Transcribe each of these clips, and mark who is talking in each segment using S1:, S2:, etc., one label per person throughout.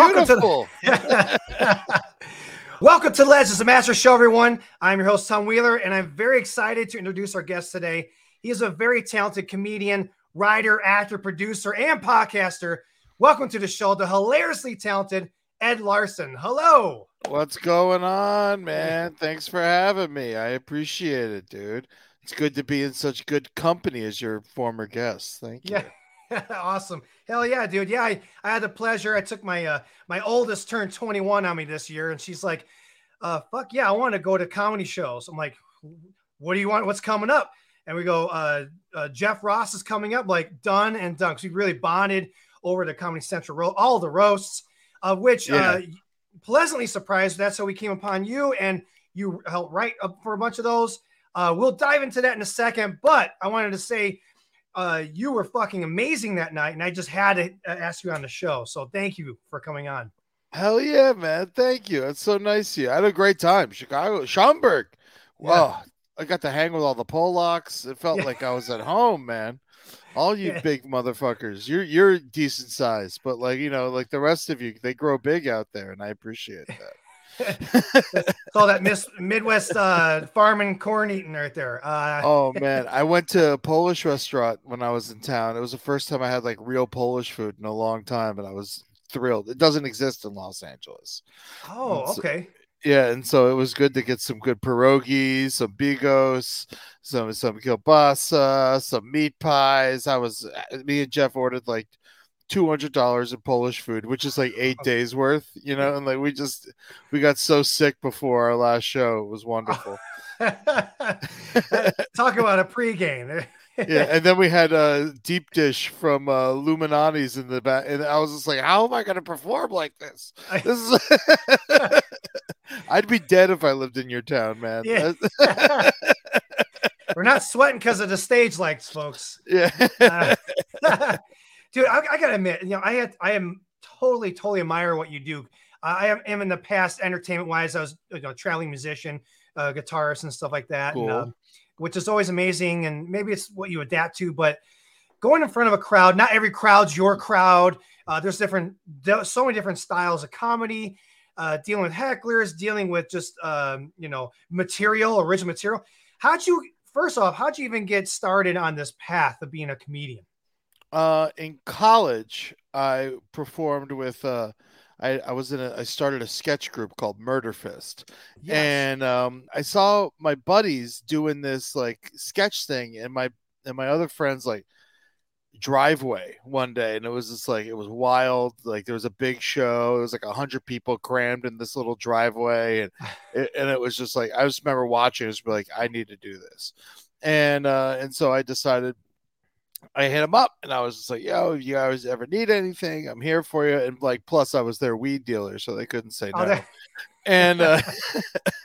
S1: Beautiful.
S2: Welcome to, the, Welcome to Legends, the Master Show, everyone. I'm your host, Tom Wheeler, and I'm very excited to introduce our guest today. He is a very talented comedian, writer, actor, producer, and podcaster. Welcome to the show, the hilariously talented Ed Larson. Hello.
S1: What's going on, man? Thanks for having me. I appreciate it, dude. It's good to be in such good company as your former guest. Thank you.
S2: Yeah. awesome. Hell yeah, dude. Yeah, I, I had the pleasure. I took my uh my oldest turned 21 on me this year, and she's like, uh, fuck yeah, I want to go to comedy shows. I'm like, what do you want? What's coming up? And we go, uh, uh Jeff Ross is coming up, like done and done. Cause we really bonded over the Comedy Central roast, all the roasts, of which yeah. uh pleasantly surprised. That's how we came upon you, and you helped write for a bunch of those. Uh, we'll dive into that in a second, but I wanted to say uh, you were fucking amazing that night, and I just had to uh, ask you on the show. So thank you for coming on.
S1: Hell yeah, man! Thank you. It's so nice of you. I had a great time. Chicago, Schaumburg. Wow, yeah. I got to hang with all the Polacks. It felt yeah. like I was at home, man. All you yeah. big motherfuckers, you're you're decent size, but like you know, like the rest of you, they grow big out there, and I appreciate that.
S2: it's all that Miss Midwest uh, farming corn eating right there. Uh,
S1: oh man, I went to a Polish restaurant when I was in town. It was the first time I had like real Polish food in a long time, and I was thrilled. It doesn't exist in Los Angeles.
S2: Oh, okay.
S1: yeah, and so it was good to get some good pierogies, some bigos, some some kielbasa, some meat pies. I was me and Jeff ordered like two hundred dollars in Polish food, which is like eight days worth, you know. And like we just we got so sick before our last show. It was wonderful.
S2: Talk about a pregame.
S1: yeah, and then we had a deep dish from uh, Lou Malnati's in the back, and I was just like, "How am I going to perform like this?" This is. I'd be dead if I lived in your town, man.
S2: Yeah. We're not sweating because of the stage lights, folks.
S1: Yeah. Uh,
S2: dude, I, I, gotta admit, you know, I had, I am totally, totally admire what you do. Uh, I am in the past, entertainment wise, I was you know, traveling musician, uh, guitarist, and stuff like that, cool. and, uh, which is always amazing. And maybe it's what you adapt to, but going in front of a crowd, not every crowd's your crowd. Uh, there's different, so many different styles of comedy. Uh, dealing with hecklers, dealing with just um, you know material, original material. How'd you first off? How'd you even get started on this path of being a comedian?
S1: Uh, in college, I performed with. Uh, I, I was in a. I started a sketch group called Murder Fist, yes. and um, I saw my buddies doing this like sketch thing, and my and my other friends like driveway one day and it was just like it was wild like there was a big show it was like a hundred people crammed in this little driveway and it, and it was just like i just remember watching it was like i need to do this and uh and so i decided I hit him up and I was just like, yo, if you guys ever need anything, I'm here for you. And like, plus I was their weed dealer, so they couldn't say oh, no. And uh,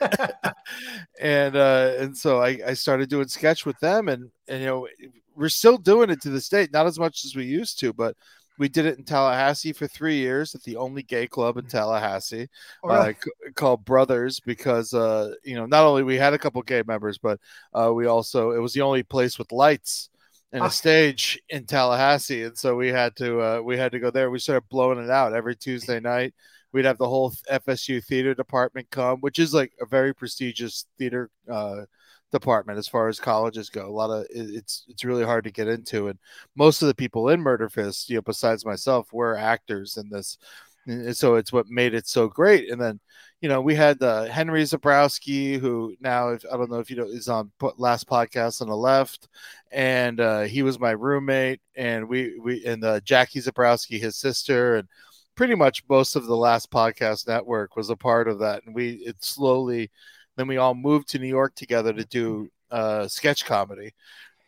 S1: and uh, and so I, I started doing sketch with them, and and you know we're still doing it to this day, not as much as we used to, but we did it in Tallahassee for three years at the only gay club in Tallahassee, oh, uh, called Brothers, because uh, you know not only we had a couple gay members, but uh, we also it was the only place with lights and a stage in Tallahassee, and so we had to uh, we had to go there. We started blowing it out every Tuesday night. We'd have the whole FSU theater department come, which is like a very prestigious theater uh, department as far as colleges go. A lot of it's it's really hard to get into, and most of the people in Murder Fist, you know, besides myself, were actors in this. And so it's what made it so great. And then you know, we had uh, Henry Zebrowski, who now, if, I don't know if you know, is on last podcast on the left, and uh, he was my roommate, and we we and uh, Jackie Zebrowski, his sister, and pretty much most of the last podcast network was a part of that, and we it slowly, then we all moved to New York together to do uh, sketch comedy,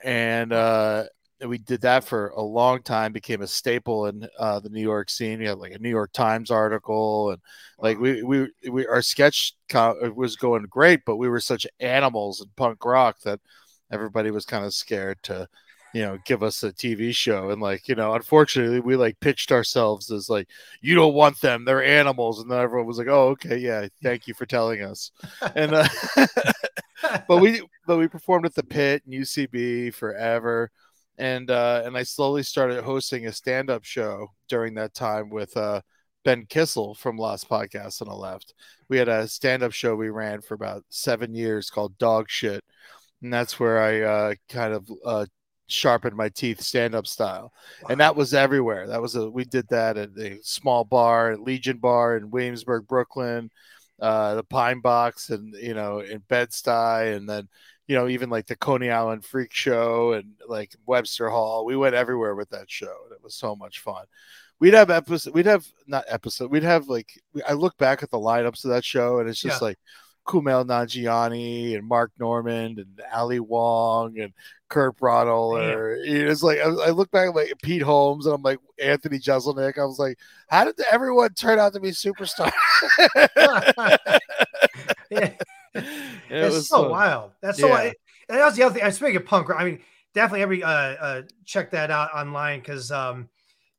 S1: and uh, we did that for a long time became a staple in uh, the new york scene. We had like a new york times article and like we we, we our sketch co- was going great but we were such animals in punk rock that everybody was kind of scared to you know give us a tv show. And like you know unfortunately we like pitched ourselves as like you don't want them. They're animals. And then everyone was like oh okay. Yeah thank you for telling us. And uh, but we but we performed at the pit and ucb forever and uh, and I slowly started hosting a stand up show during that time with uh, Ben Kissel from Last Podcast on the left. We had a stand-up show we ran for about seven years called Dog Shit, and that's where I uh, kind of uh, sharpened my teeth stand-up style, wow. and that was everywhere. That was a we did that at a small bar, at Legion Bar in Williamsburg, Brooklyn, uh, the Pine Box, and you know in Bed Stuy, and then you know even like the Coney Island Freak Show and like Webster Hall. We went everywhere with that show, and it was so much fun we'd have episode we'd have not episode we'd have like i look back at the lineups of that show and it's just yeah. like Kumail Nanjiani and Mark Normand and Ali Wong and Kurt Braunohler. It's like I, look back at like Pete Holmes and I'm like Anthony Jeselnik. I was like, how did everyone turn out to be superstars?
S2: yeah. It was so, wild. That's so. Yeah. And that was the other thing. I speaking of punk. Rock. I mean, definitely every uh, uh check that out online because um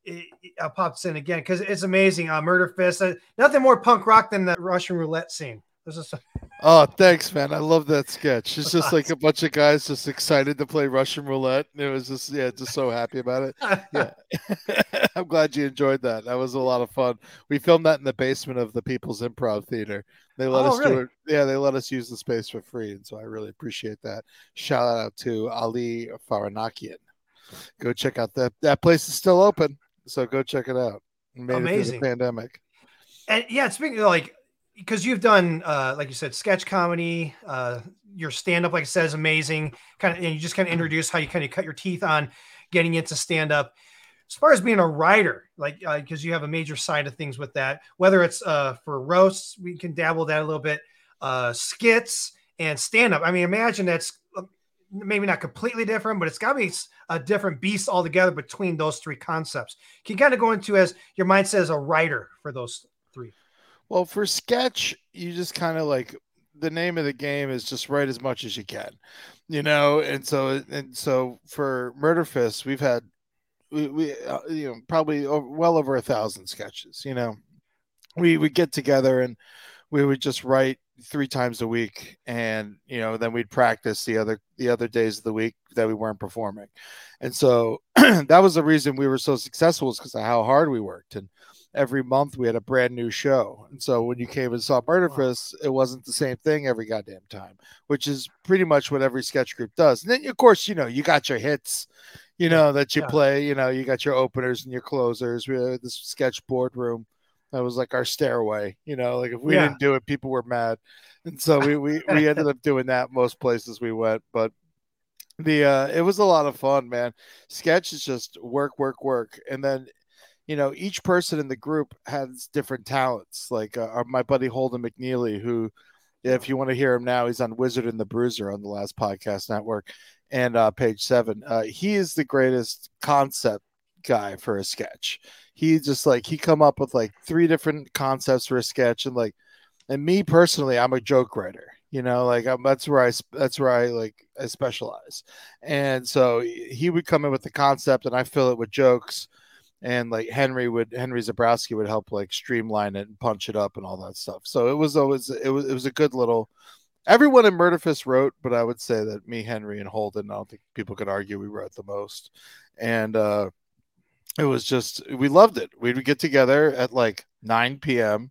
S2: it, it uh, pops in again because it's amazing. Uh, Murder Fist, uh, nothing more punk rock than the Russian roulette scene. This
S1: oh, thanks, man. I love that sketch. It's just like a bunch of guys just excited to play Russian roulette. It was just, yeah, just so happy about it. Yeah. I'm glad you enjoyed that. That was a lot of fun. We filmed that in the basement of the People's Improv Theater. They let oh, us really? do it. Yeah, they let us use the space for free. And so I really appreciate that. Shout out to Ali Farahnakian. Go check out that. That place is still open. So go check it out.
S2: Amazing.
S1: pandemic.
S2: And yeah, speaking of like because you've done uh, like you said sketch comedy uh, your stand up like i said is amazing. Kind of and you just kind of introduce how you kind of cut your teeth on getting into stand up as far as being a writer like because uh, you have a major side of things with that whether it's uh, for roasts we can dabble that a little bit uh, skits and stand up i mean imagine that's uh, maybe not completely different but it's got to be a different beast altogether between those three concepts. Can you kind of go into as your mindset as a writer for those three
S1: well, for sketch, you just kind of like the name of the game is just write as much as you can, you know. And so, and so for Murder Fist, we've had we, we uh, you know probably over, well over a thousand sketches. You know, we would get together and we would just write three times a week, and you know then we'd practice the other the other days of the week that we weren't performing, and so that was the reason we were so successful is because of how hard we worked and every month we had a brand new show. And so when you came and saw Murder Fist, it wasn't the same thing every goddamn time, which is pretty much what every sketch group does. And then, of course, you know, you got your hits, you know, that you yeah. play, you know, you got your openers and your closers. We had this sketch boardroom. That was like our stairway, you know, like if we yeah. didn't do it, people were mad. And so we, we, we ended up doing that most places we went. But the uh it was a lot of fun man sketch is just work work work and then you know, each person in the group has different talents. Like uh, my buddy Holden McNeely, who, if you want to hear him now, he's on Wizard and the Bruiser on the last podcast network and uh, page seven. Uh, he is the greatest concept guy for a sketch. He just like he come up with like three different concepts for a sketch, and like, and me personally, I'm a joke writer. You know, like that's where I that's where I like I specialize, and so he would come in with the concept, and I fill it with jokes and like Henry would Henry Zebrowski would help like streamline it and punch it up and all that stuff. So it was always it was it was a good little. Everyone in Murderfist wrote, but I would say that me, Henry, and Holden, I don't think people could argue we wrote the most. And uh, it was just we loved it. We would get together at like 9 p.m.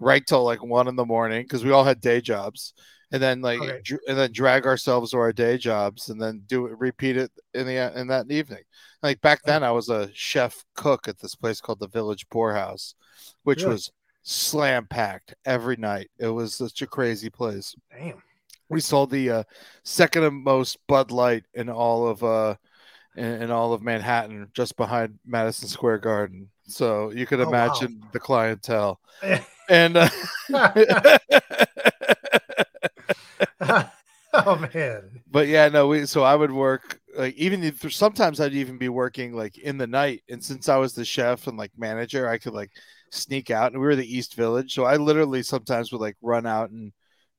S1: right till like one in the morning because we all had day jobs and then like okay. dr- and then drag ourselves to our day jobs and then do it repeat it in the in that evening. Like back then i was a chef cook at this place called the village pourhouse which really? was slam packed every night. It was such a crazy place.
S2: Damn.
S1: We sold the uh, second most bud light in all of uh in, in, all of manhattan just behind madison square garden. So you could imagine oh, wow. the clientele. And uh,
S2: oh man.
S1: But yeah, no, we so I would work like even if, sometimes I'd even be working like in the night. And since I was the chef and like manager, I could like sneak out and we were the East Village. So I literally sometimes would like run out and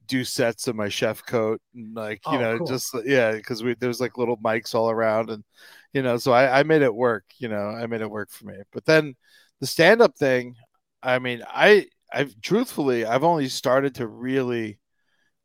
S1: do sets in my chef coat and like, you oh, know, cool. just yeah, because we there was like little mics all around and you know, so I, I made it work, you know, I made it work for me. But then the stand-up thing, I mean, I I've truthfully I've only started to really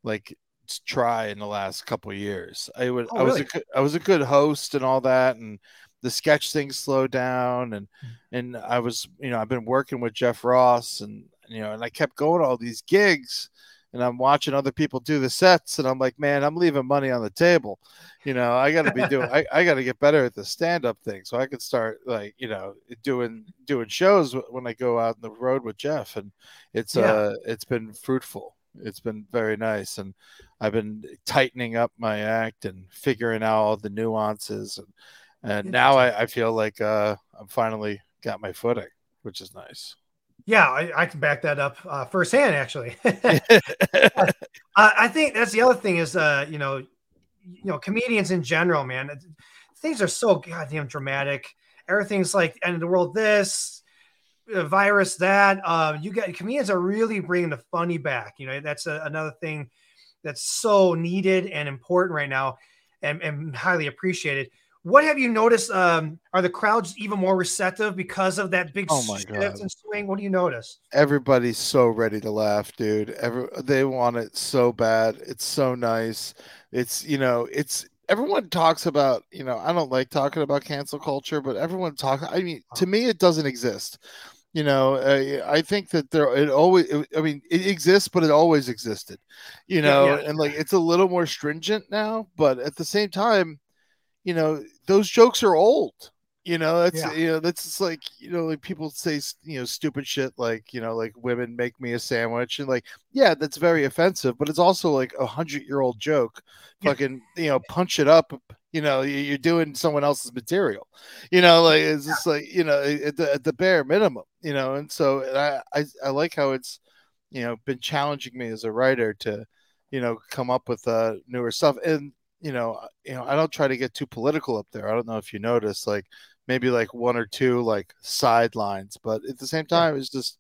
S1: like try in the last couple years. I would oh, I was really? a I was a good host and all that and the sketch thing slowed down and and I was you know I've been working with Jeff Ross and you know and I kept going to all these gigs and I'm watching other people do the sets and I'm like man I'm leaving money on the table you know I got to be doing I, I got to get better at the stand up thing so I could start like you know doing doing shows when I go out on the road with Jeff and it's yeah. uh it's been fruitful it's been very nice and I've been tightening up my act and figuring out all the nuances and and now I, I feel like uh, I'm finally got my footing, which is nice.
S2: Yeah, I, I can back that up uh, firsthand. Actually, uh, I think that's the other thing is, uh, you know, you know, comedians in general, man, things are so goddamn dramatic. Everything's like end of the world. This virus, that. Uh, you got comedians are really bringing the funny back. You know, that's a, another thing that's so needed and important right now, and, and highly appreciated. What have you noticed? Um, are the crowds even more receptive because of that big oh shift God. and swing? What do you notice?
S1: Everybody's so ready to laugh, dude. Every they want it so bad. It's so nice. It's you know, it's everyone talks about you know. I don't like talking about cancel culture, but everyone talk. I mean, to me, it doesn't exist you know uh, i think that there it always i mean it exists but it always existed you know yeah, yeah. and like it's a little more stringent now but at the same time you know those jokes are old. You know, that's yeah. you know, that's just like you know, like people say you know stupid shit like you know, like women make me a sandwich and like yeah, that's very offensive, but it's also like a hundred year old joke. Fucking you know, punch it up. You know, you're doing someone else's material. You know, like it's just like you know, at the, at the bare minimum. You know, and so I, I I like how it's you know been challenging me as a writer to you know come up with uh newer stuff and you know, you know, I don't try to get too political up there. I don't know if you notice, like maybe like one or two like sidelines, but at the same time, it's just,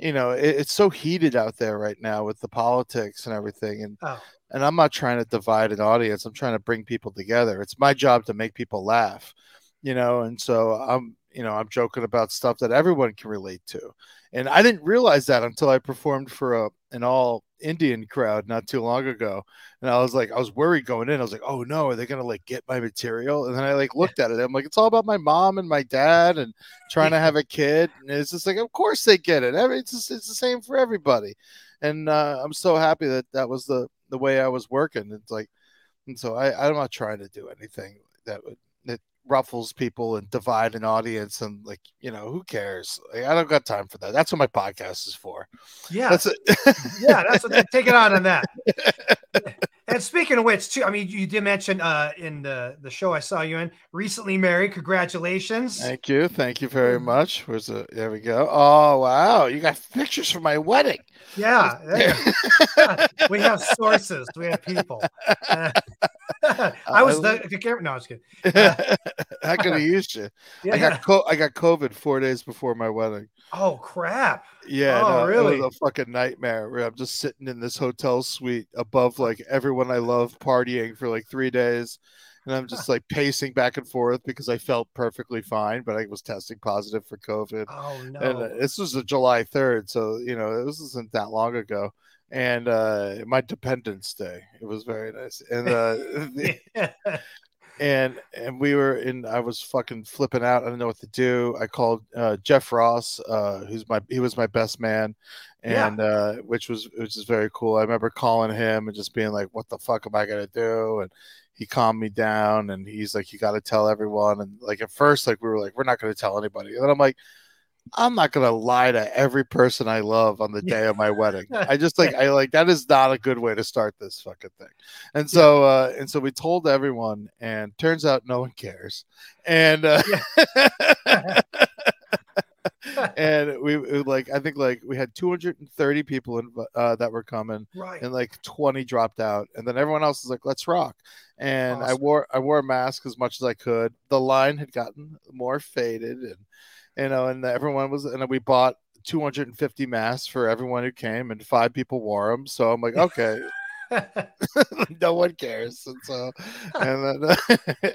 S1: you know, it, it's so heated out there right now with the politics and everything, and oh. and I'm not trying to divide an audience. I'm trying to bring people together. It's my job to make people laugh, you know, and so I'm, you know, I'm joking about stuff that everyone can relate to, and I didn't realize that until I performed for a an all Indian crowd not too long ago, and I was like, I was worried going in. I was like, oh no, are they gonna like get my material? And then I like looked at it. I'm like, it's all about my mom and my dad and trying to have a kid. And it's just like, of course they get it. Every it's just, it's the same for everybody. And uh, I'm so happy that that was the the way I was working. It's like, and so I I'm not trying to do anything that would ruffles people and divide an audience and like you know who cares? Like, i don't got time for that. That's what my podcast is for.
S2: Yeah. That's it yeah that's what take it on on that. And speaking of which too i mean you did mention uh in the the show i saw you in recently married congratulations.
S1: Thank you. Thank you very mm. much. Where's the there we go. Oh wow. You got pictures from my wedding.
S2: Yeah we have sources. We have people. uh, I was the, the no, I was kidding. Uh,
S1: I could have used you. Yeah. I got co- I got COVID four days before my wedding.
S2: Oh crap!
S1: Yeah, oh, no, really? It was a fucking nightmare. Where I'm just sitting in this hotel suite above like everyone I love partying for like three days, and I'm just like pacing back and forth because I felt perfectly fine, but I was testing positive for COVID.
S2: Oh no!
S1: And uh, this was a July 3rd, so you know this wasn't that long ago and uh my dependence day. It was very nice. And uh and and we were in i was fucking flipping out. I didn't know what to do. I called uh jeff ross uh who's my he was my best man. And yeah. uh which was which is very cool. I remember calling him and just being like what the fuck am i gonna do? And he calmed me down and he's like you got to tell everyone. And like at first like we were like we're not going to tell anybody. And then i'm like I'm not gonna lie to every person I love on the day of my wedding. I just like I like that is not a good way to start this fucking thing. And so uh and so we told everyone and turns out no one cares. And uh and we, we, like I think like we had 230 people in, uh, that were coming,
S2: right.
S1: and like 20 dropped out, and then everyone else was like, "Let's rock." And awesome. I wore I wore a mask as much as I could. The line had gotten more faded, and you know, and everyone was, and we bought 250 masks for everyone who came, and five people wore them. So I'm like, okay. no one cares, and so, and then,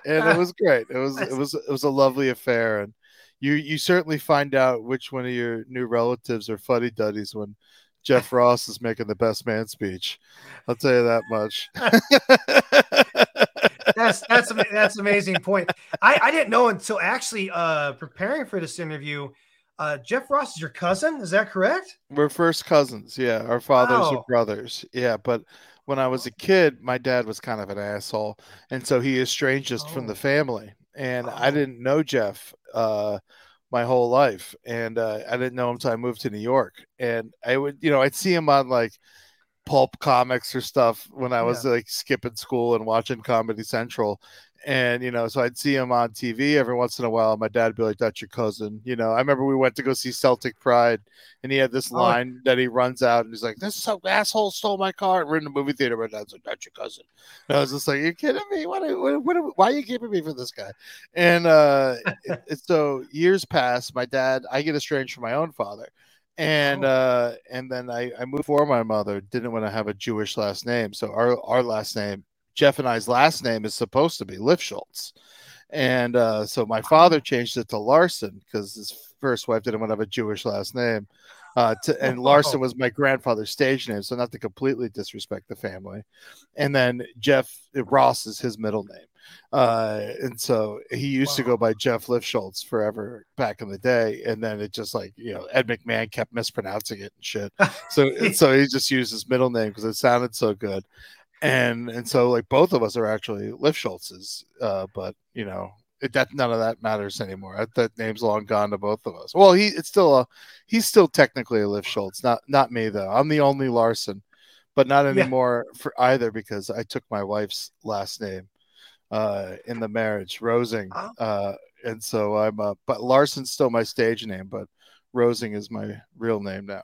S1: and it was great. It was, it was, it was a lovely affair, and you, you certainly find out which one of your new relatives are fuddy duddies when Jeff Ross is making the best man speech. I'll tell you that much.
S2: That's that's that's amazing point. I, I didn't know until actually uh preparing for this interview. Uh, Jeff Ross is your cousin, is that correct?
S1: We're first cousins. Yeah, our fathers
S2: Wow.
S1: are brothers. Yeah, but when I was a kid, my dad was kind of an asshole, and so he estranged us from
S2: Oh.
S1: the family. And I
S2: Oh.
S1: didn't know Jeff uh, my whole life, and uh, I didn't know him until I moved to New York. And I would, you know, I'd see him on like pulp comics or stuff when I was like skipping school and watching Comedy Central. And you know, so I'd see him on TV every once in a while. My dad'd be like, "That's your cousin." You know, I remember we went to go see Celtic Pride, and he had this
S2: Oh.
S1: line that he runs out, and he's like, "This some asshole stole my car." And We're in the movie theater, my dad's like, "That's your cousin." And I was just like, "You kidding me? What? What? what why are you keeping me for this guy?" And uh, it, it- so years pass. My dad, I get estranged from my own father, and
S2: Oh.
S1: uh, and then I, I moved for my mother. Didn't want to have a Jewish last name, so our our last name, Jeff and I's last name, is supposed to be Lifschultz. And uh, so my father changed it to Larson because his first wife didn't want to have a Jewish last name. Uh, to, and Larson was my grandfather's stage name, so not to completely disrespect the family. And then Jeff Ross is his middle name. Uh, and so he used to go by Jeff Lifschultz forever back in the day. And then it just like, you know, Ed McMahon kept mispronouncing it and shit. So, so he just used his middle name because it sounded so good. And, and so like both of us are actually Lifschultzes, uh, but you know, it, that none of that matters anymore. That, that name's long gone to both of us. Well, he it's still a he's still technically a Lifschultz, not not me though. I'm the only Larson, but not
S2: Yeah.
S1: anymore for either because I took my wife's last name uh in the marriage, Rosing.
S2: Oh.
S1: Uh and so I'm uh but Larson's still my stage name, but Rosing is my real name now.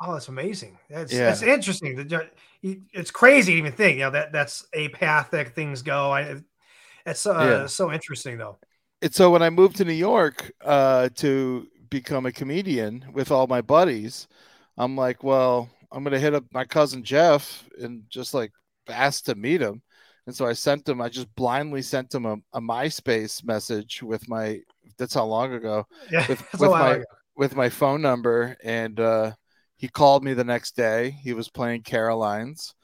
S2: Oh, that's amazing. That's
S1: Yeah.
S2: that's interesting. It's crazy to even think, you know, that that's a path that things go. I it's uh,
S1: Yeah.
S2: so interesting though.
S1: and so when I moved to New York uh, to become a comedian with all my buddies, I'm like, well, I'm gonna hit up my cousin Jeff and just like ask to meet him. And so I sent him. I just blindly sent him a, a MySpace message with my. That's how long ago
S2: Yeah,
S1: with, with my
S2: ago.
S1: with my phone number, and uh, he called me the next day. He was playing Caroline's,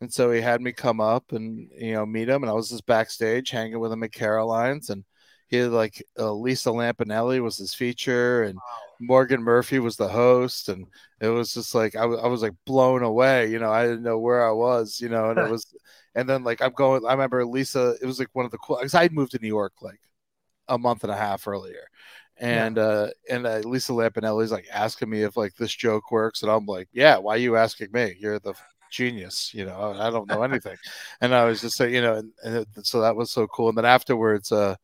S1: and so he had me come up and you know meet him. And I was just backstage hanging with him at Caroline's, and he had like uh, Lisa Lampanelli was his feature, and Morgan Murphy was the host, and it was just like I was I was like blown away. You know, I didn't know where I was. You know, and it was, and then like I'm going. I remember Lisa. It was like one of the cool because I moved to New York like a month and a half earlier. And uh and uh, Lisa Lampanelli's like asking me if like this joke works, and I'm like, yeah. Why are you asking me? You're the genius, you know. I don't know anything, and I was just saying, you know, and, and it- so that was so cool. And then afterwards, uh,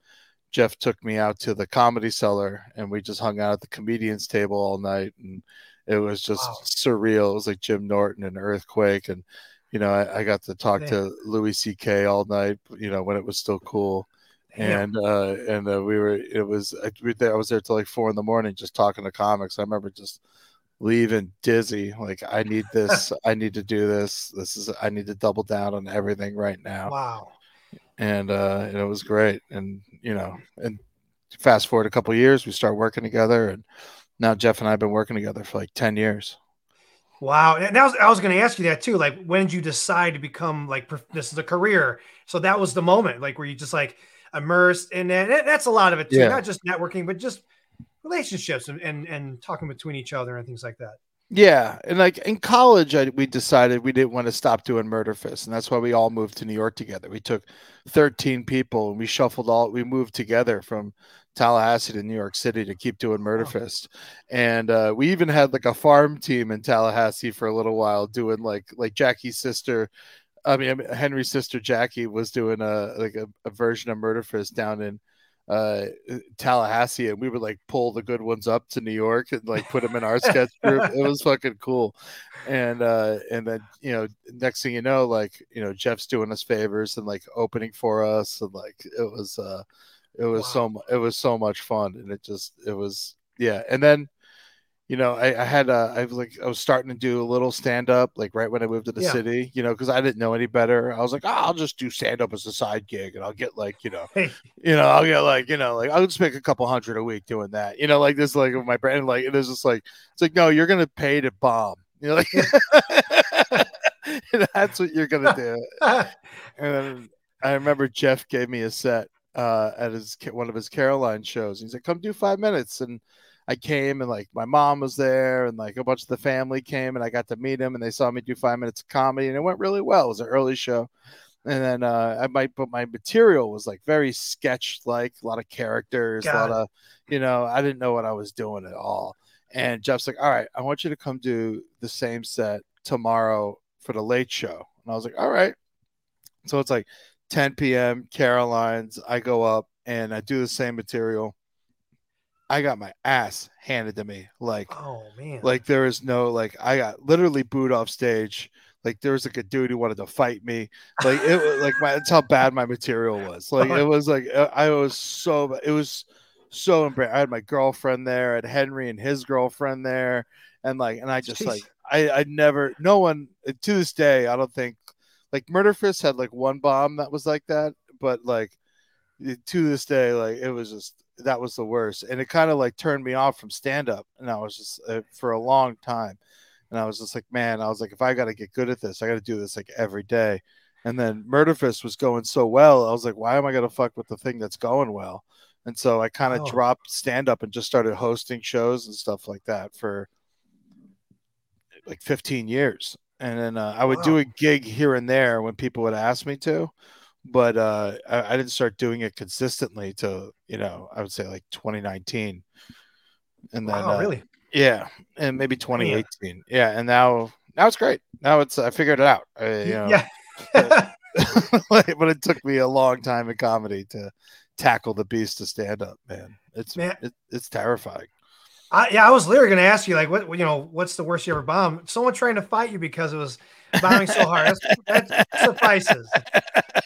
S1: Jeff took me out to the comedy cellar, and we just hung out at the comedians table all night, and it was just
S2: Wow.
S1: surreal. It was like Jim Norton and Earthquake, and you know, I, I got to talk
S2: Man.
S1: to Louis C.K. all night, you know, when it was still cool
S2: Damn.
S1: and uh and uh, we were it was I, we I was there till like four in the morning just talking to comics. I remember just leaving dizzy, like I need this, I need to do this. This is I need to double down on everything right now.
S2: wow.
S1: And uh and it was great. And you know, and fast forward a couple years, we start working together and now Jeff and I have been working together for like 10 years.
S2: Wow. And that was, I was going to ask you that too. Like, when did you decide to become like, this is a career? So that was the moment, like, where you just like immersed in that. And that's a lot of it too,
S1: Yeah.
S2: not just networking, but just relationships and, and, and talking between each other and things like that.
S1: Yeah, and like in college, I, we decided we didn't want to stop doing Murder Fist, and that's why we all moved to New York together. We took thirteen people and we shuffled all. We moved together from Tallahassee to New York City to keep doing Murder
S2: Wow.
S1: Fist, and uh, we even had like a farm team in Tallahassee for a little while, doing like like Jackie's sister. I mean, Henry's sister Jackie was doing a like a, a version of Murder Fist down in uh Tallahassee and we would like pull the good ones up to New York and like put them in our sketch group. It was fucking cool. And uh and then you know next thing you know like you know Jeff's doing us favors and like opening for us and like it was uh it was
S2: Wow.
S1: so it was so much fun and it just it was yeah and then you know I, I had uh I was like I was starting to do a little stand up like right when I moved to the
S2: Yeah.
S1: city you know because I didn't know any better I was like oh, I'll just do stand up as a side gig and I'll get like you know
S2: Hey,
S1: you know, I'll get like, you know, like I'll just make a couple hundred a week doing that. You know, like this, like with my brand, like it is just like it's like, no, you're gonna pay to bomb. You know, like that's what you're gonna do. And then I remember Jeff gave me a set uh, at his one of his Caroline shows. He's like, "Come do five minutes," and I came and like my mom was there and like a bunch of the family came and I got to meet him and they saw me do five minutes of comedy and it went really well. It was an early show. And then uh, I might, but my material was like very sketch like, a lot of characters, God. a lot of, you know, I didn't know what I was doing at all. And Jeff's like, all right, I want you to come do the same set tomorrow for the late show. And I was like, all right. So it's like 10 p.m. Caroline's. I go up and I do the same material. I got my ass handed to me. Like,
S2: oh man,
S1: like there is no like I got literally booed off stage. Like there was like a dude who wanted to fight me. Like it was like my that's how bad my material was. Like it was like uh, I was so it was so embarrassed. I had my girlfriend there, I had Henry and his girlfriend there, and like and I just Jeez. like I I never no one to this day I don't think like Murder Fist had like one bomb that was like that, but like to this day like it was just that was the worst and it kind of like turned me off from stand up and i was just uh, for a long time and i was just like man i was like if i got to get good at this i got to do this like every day and then murderfist was going so well i was like why am i going to fuck with the thing that's going well and so i kind of oh. dropped stand up and just started hosting shows and stuff like that for like 15 years and then uh, i would wow. do a gig here and there when people would ask me to but uh, I, I, didn't start doing it consistently to you know I would say like 2019, and then wow,
S2: uh, really
S1: yeah, and maybe 2018 yeah. yeah. and now now it's great. Now it's I figured it out. I, you know,
S2: yeah,
S1: but it took me a long time in comedy to tackle the beast to stand up. Man, it's man. It, it's terrifying.
S2: I, yeah, I was literally going to ask you, like, what you know, what's the worst you ever bombed? Someone trying to fight you because it was bombing so hard. That's, that suffices.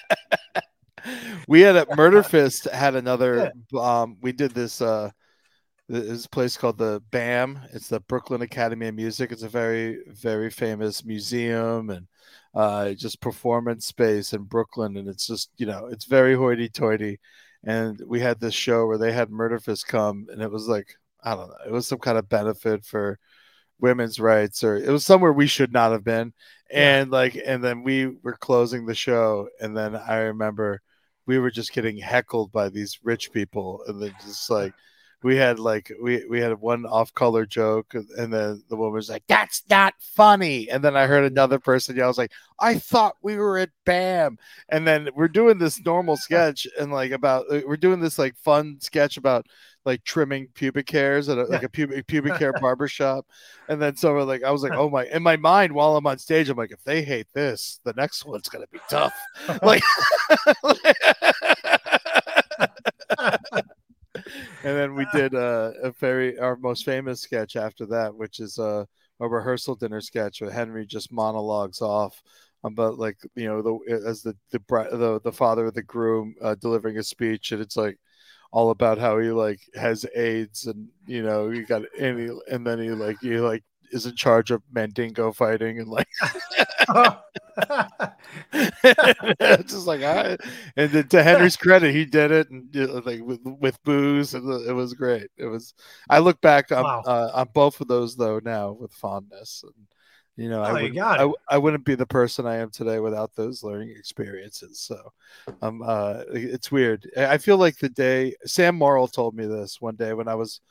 S1: we had a Murder Fist had another. Um, we did this. Uh, this place called the BAM. It's the Brooklyn Academy of Music. It's a very, very famous museum and uh, just performance space in Brooklyn. And it's just, you know, it's very hoity-toity. And we had this show where they had Murder Fist come, and it was like, I don't know, it was some kind of benefit for women's rights, or it was somewhere we should not have been. And like, and then we were closing the show, and then I remember we were just getting heckled by these rich people, and then just like we had like we we had one off color joke, and then the woman was like, "That's not funny." And then I heard another person yell, "I was like, I thought we were at BAM." And then we're doing this normal sketch, and like about uh, we're doing this like fun sketch about like trimming pubic hairs at a, like a pubic pubic hair barbershop. And then so like, I was like, oh my! In my mind, while I'm on stage, I'm like, if they hate this, the next one's gonna be tough. like, and then we did uh, a very our most famous sketch after that, which is uh, a rehearsal dinner sketch where Henry just monologues off about like you know the as the the the, the father of the groom uh, delivering a speech, and it's like all about how he like has AIDS and you know he got any and then he like he like is in charge of Mandingo fighting and like just like I and then to Henry's credit he did it and you know, like with, with booze and it was great it was I look back on wow. uh, on both of those though now with fondness and you know, oh, I, would, I, I, wouldn't be the person I am today without those learning experiences. So, um, uh, it's weird. I feel like the day Sam Morril told me this one day when I was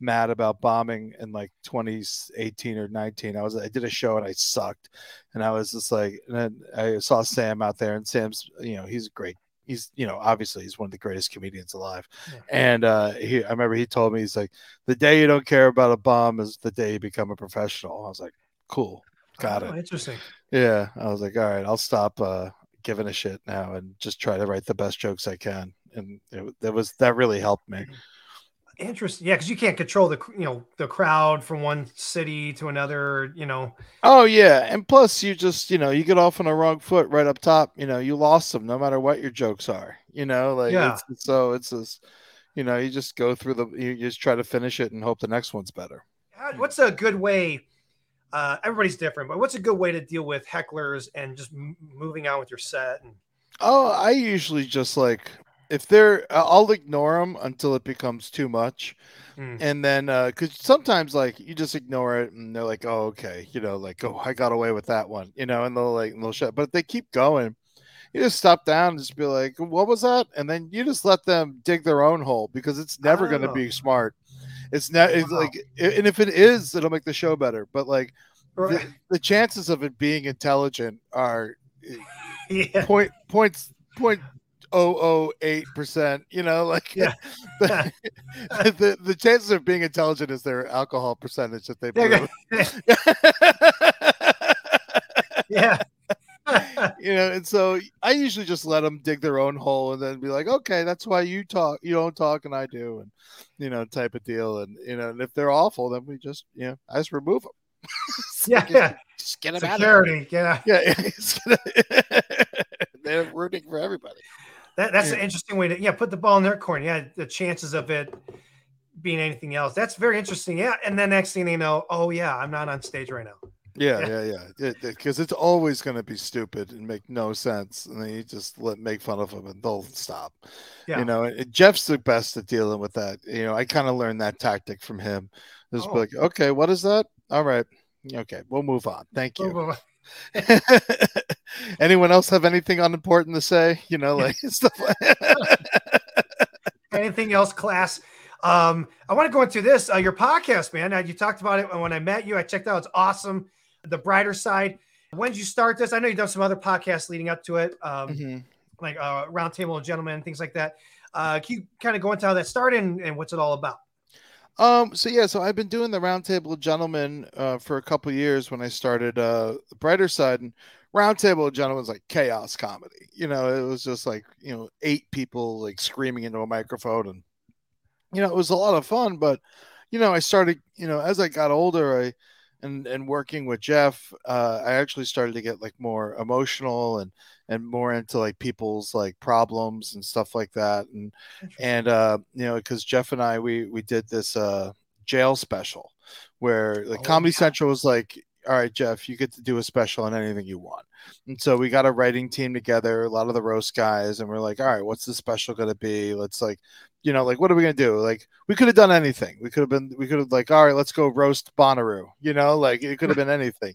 S1: mad about bombing in like 2018 or 19. I was I did a show and I sucked, and I was just like, and then I saw Sam out there, and Sam's, you know, he's great. He's, you know, obviously he's one of the greatest comedians alive. Yeah. And uh, he, I remember he told me, he's like, the day you don't care about a bomb is the day you become a professional. I was like, cool. Got oh, it.
S2: Interesting.
S1: Yeah. I was like, all right, I'll stop uh, giving a shit now and just try to write the best jokes I can. And it, it was that really helped me.
S2: Interesting. Yeah, because you can't control the you know the crowd from one city to another. You know.
S1: Oh yeah, and plus you just you know you get off on a wrong foot right up top. You know you lost them no matter what your jokes are. You know like yeah. It's, so it's just you know you just go through the you just try to finish it and hope the next one's better.
S2: What's a good way? Uh, everybody's different, but what's a good way to deal with hecklers and just m- moving on with your set? And...
S1: Oh, I usually just like if they're, I'll ignore them until it becomes too much, mm. and then uh because uh, sometimes like you just ignore it and they're like, oh okay, you know, like oh I got away with that one, you know, and they'll like and they'll shut, but if they keep going, you just stop down and just be like, "What was that?" And then you just let them dig their own hole because it's never going to
S2: Oh.
S1: be smart. It's not. It's
S2: Wow.
S1: like, and if it is, it'll make the show better. But like, the,
S2: Right.
S1: the chances of it being intelligent are
S2: Yeah.
S1: point points point oh oh eight percent. You know, like
S2: Yeah.
S1: the, the the chances of being intelligent is their alcohol percentage that they brew.
S2: yeah.
S1: you know, and so I usually just let them dig their own hole and then be like, okay, that's why you talk, you don't talk, and I do, and you know, type of deal. And you know, and if they're awful, then we just, you know, I just remove them.
S2: yeah, yeah.
S1: just get them out of there.
S2: Security. Yeah.
S1: Yeah, yeah, they're rooting for everybody.
S2: That, that's an interesting way to yeah put the ball in their court. Yeah, the chances of it being anything else. That's very interesting. Yeah, and then next thing they know, oh yeah, I'm not on stage right now.
S1: Yeah,
S2: Yeah.
S1: yeah. Because it's always going to be stupid and make no sense, and then you just let make fun of them, and they'll stop.
S2: Yeah.
S1: You know, and Jeff's the best at dealing with that. You know, I kind of learned that tactic from him. Just
S2: Oh.
S1: like, okay, what is that? All right, okay, we'll move on. Thank you. Anyone else have anything unimportant to say? You know, like stuff. Like
S2: Anything else, class? Um, I want to go into this. Uh, your podcast, man. Uh, you talked about it when I met you. I checked out. It's awesome. The brighter side. When did you start this? I know you've done some other podcasts leading up to it, um,
S1: Mhm.
S2: like uh, Roundtable of Gentlemen and things like that. Uh, can you kind of go into how that started and, and what's it all about?
S1: Um. So yeah. So I've been doing the Roundtable of Gentlemen uh, for a couple years when I started uh, the Brighter Side and Roundtable of Gentlemen was like chaos comedy. You know, it was just like you know eight people like screaming into a microphone and you know it was a lot of fun. But you know, I started you know as I got older, I and and working with Jeff, uh, I actually started to get like more emotional and and more into like people's like problems and stuff like that. And and uh you know because jeff and i we we did this uh jail special where like
S2: Oh,
S1: comedy central was like all right jeff you get to do a special on anything you want. And so we got a writing team together a lot of the roast guys and we're like all right what's the special going to be? Let's like you know like what are we going to do? Like we could have done anything. We could have been we could have like all right let's go roast bonnaroo you know? Like it could have been anything.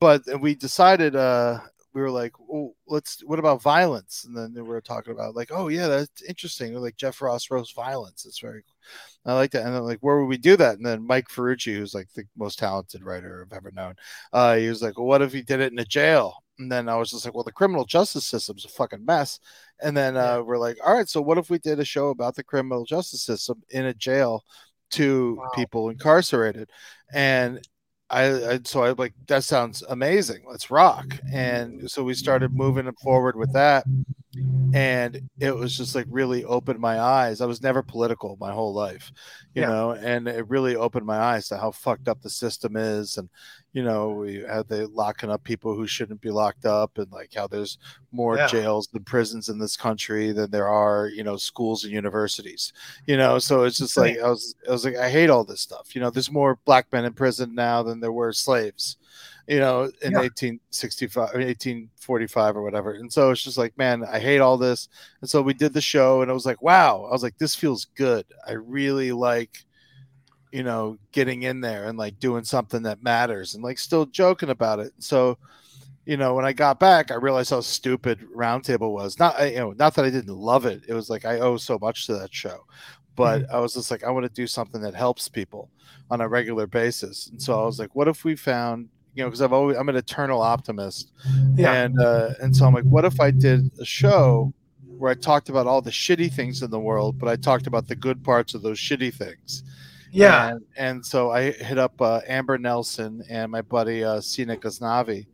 S1: But we decided uh we were like, well, let's. What about violence? And then we were talking about like, oh yeah, that's interesting. We're Like Jeff Ross roast violence. It's very. I like that. And then like, where would we do that? And then Mike Ferrucci, who's like the most talented writer I've ever known, uh, he was like, well, what if he did it in a jail? And then I was just like, well, the criminal justice system's a fucking mess. And then uh,
S2: Yeah.
S1: we're like, all right, so what if we did a show about the criminal justice system in a jail to
S2: Wow.
S1: people incarcerated? And I, I so I like that sounds amazing. Let's rock. And so we started moving forward with that. And it was just like really opened my eyes. I was never political my whole life, you
S2: Yeah.
S1: know, and it really opened my eyes to how fucked up the system is. And, you know, we had they locking up people who shouldn't be locked up and like how there's more
S2: Yeah.
S1: jails and prisons in this country than there are, you know, schools and universities you know so it's just like i was i was like i hate all this stuff you know there's more black men in prison now than there were slaves you know in
S2: Yeah.
S1: 1865 or 1845 or whatever and so it's just like man i hate all this and so we did the show and i was like wow i was like this feels good i really like you know getting in there and like doing something that matters and like still joking about it so you know, when I got back, I realized how stupid Roundtable was. Not, you know, not that I didn't love it. It was like I owe so much to that show, but I was just like, I want to do something that helps people on a regular basis. And so I was like, what if we found, you know, because I've always I'm an eternal optimist,
S2: Yeah.
S1: and uh, and so I'm like, what if I did a show where I talked about all the shitty things in the world, but I talked about the good parts of those shitty things.
S2: Yeah.
S1: And, and so I hit up uh, Amber Nelson and my buddy uh, Sina Ghaznavi,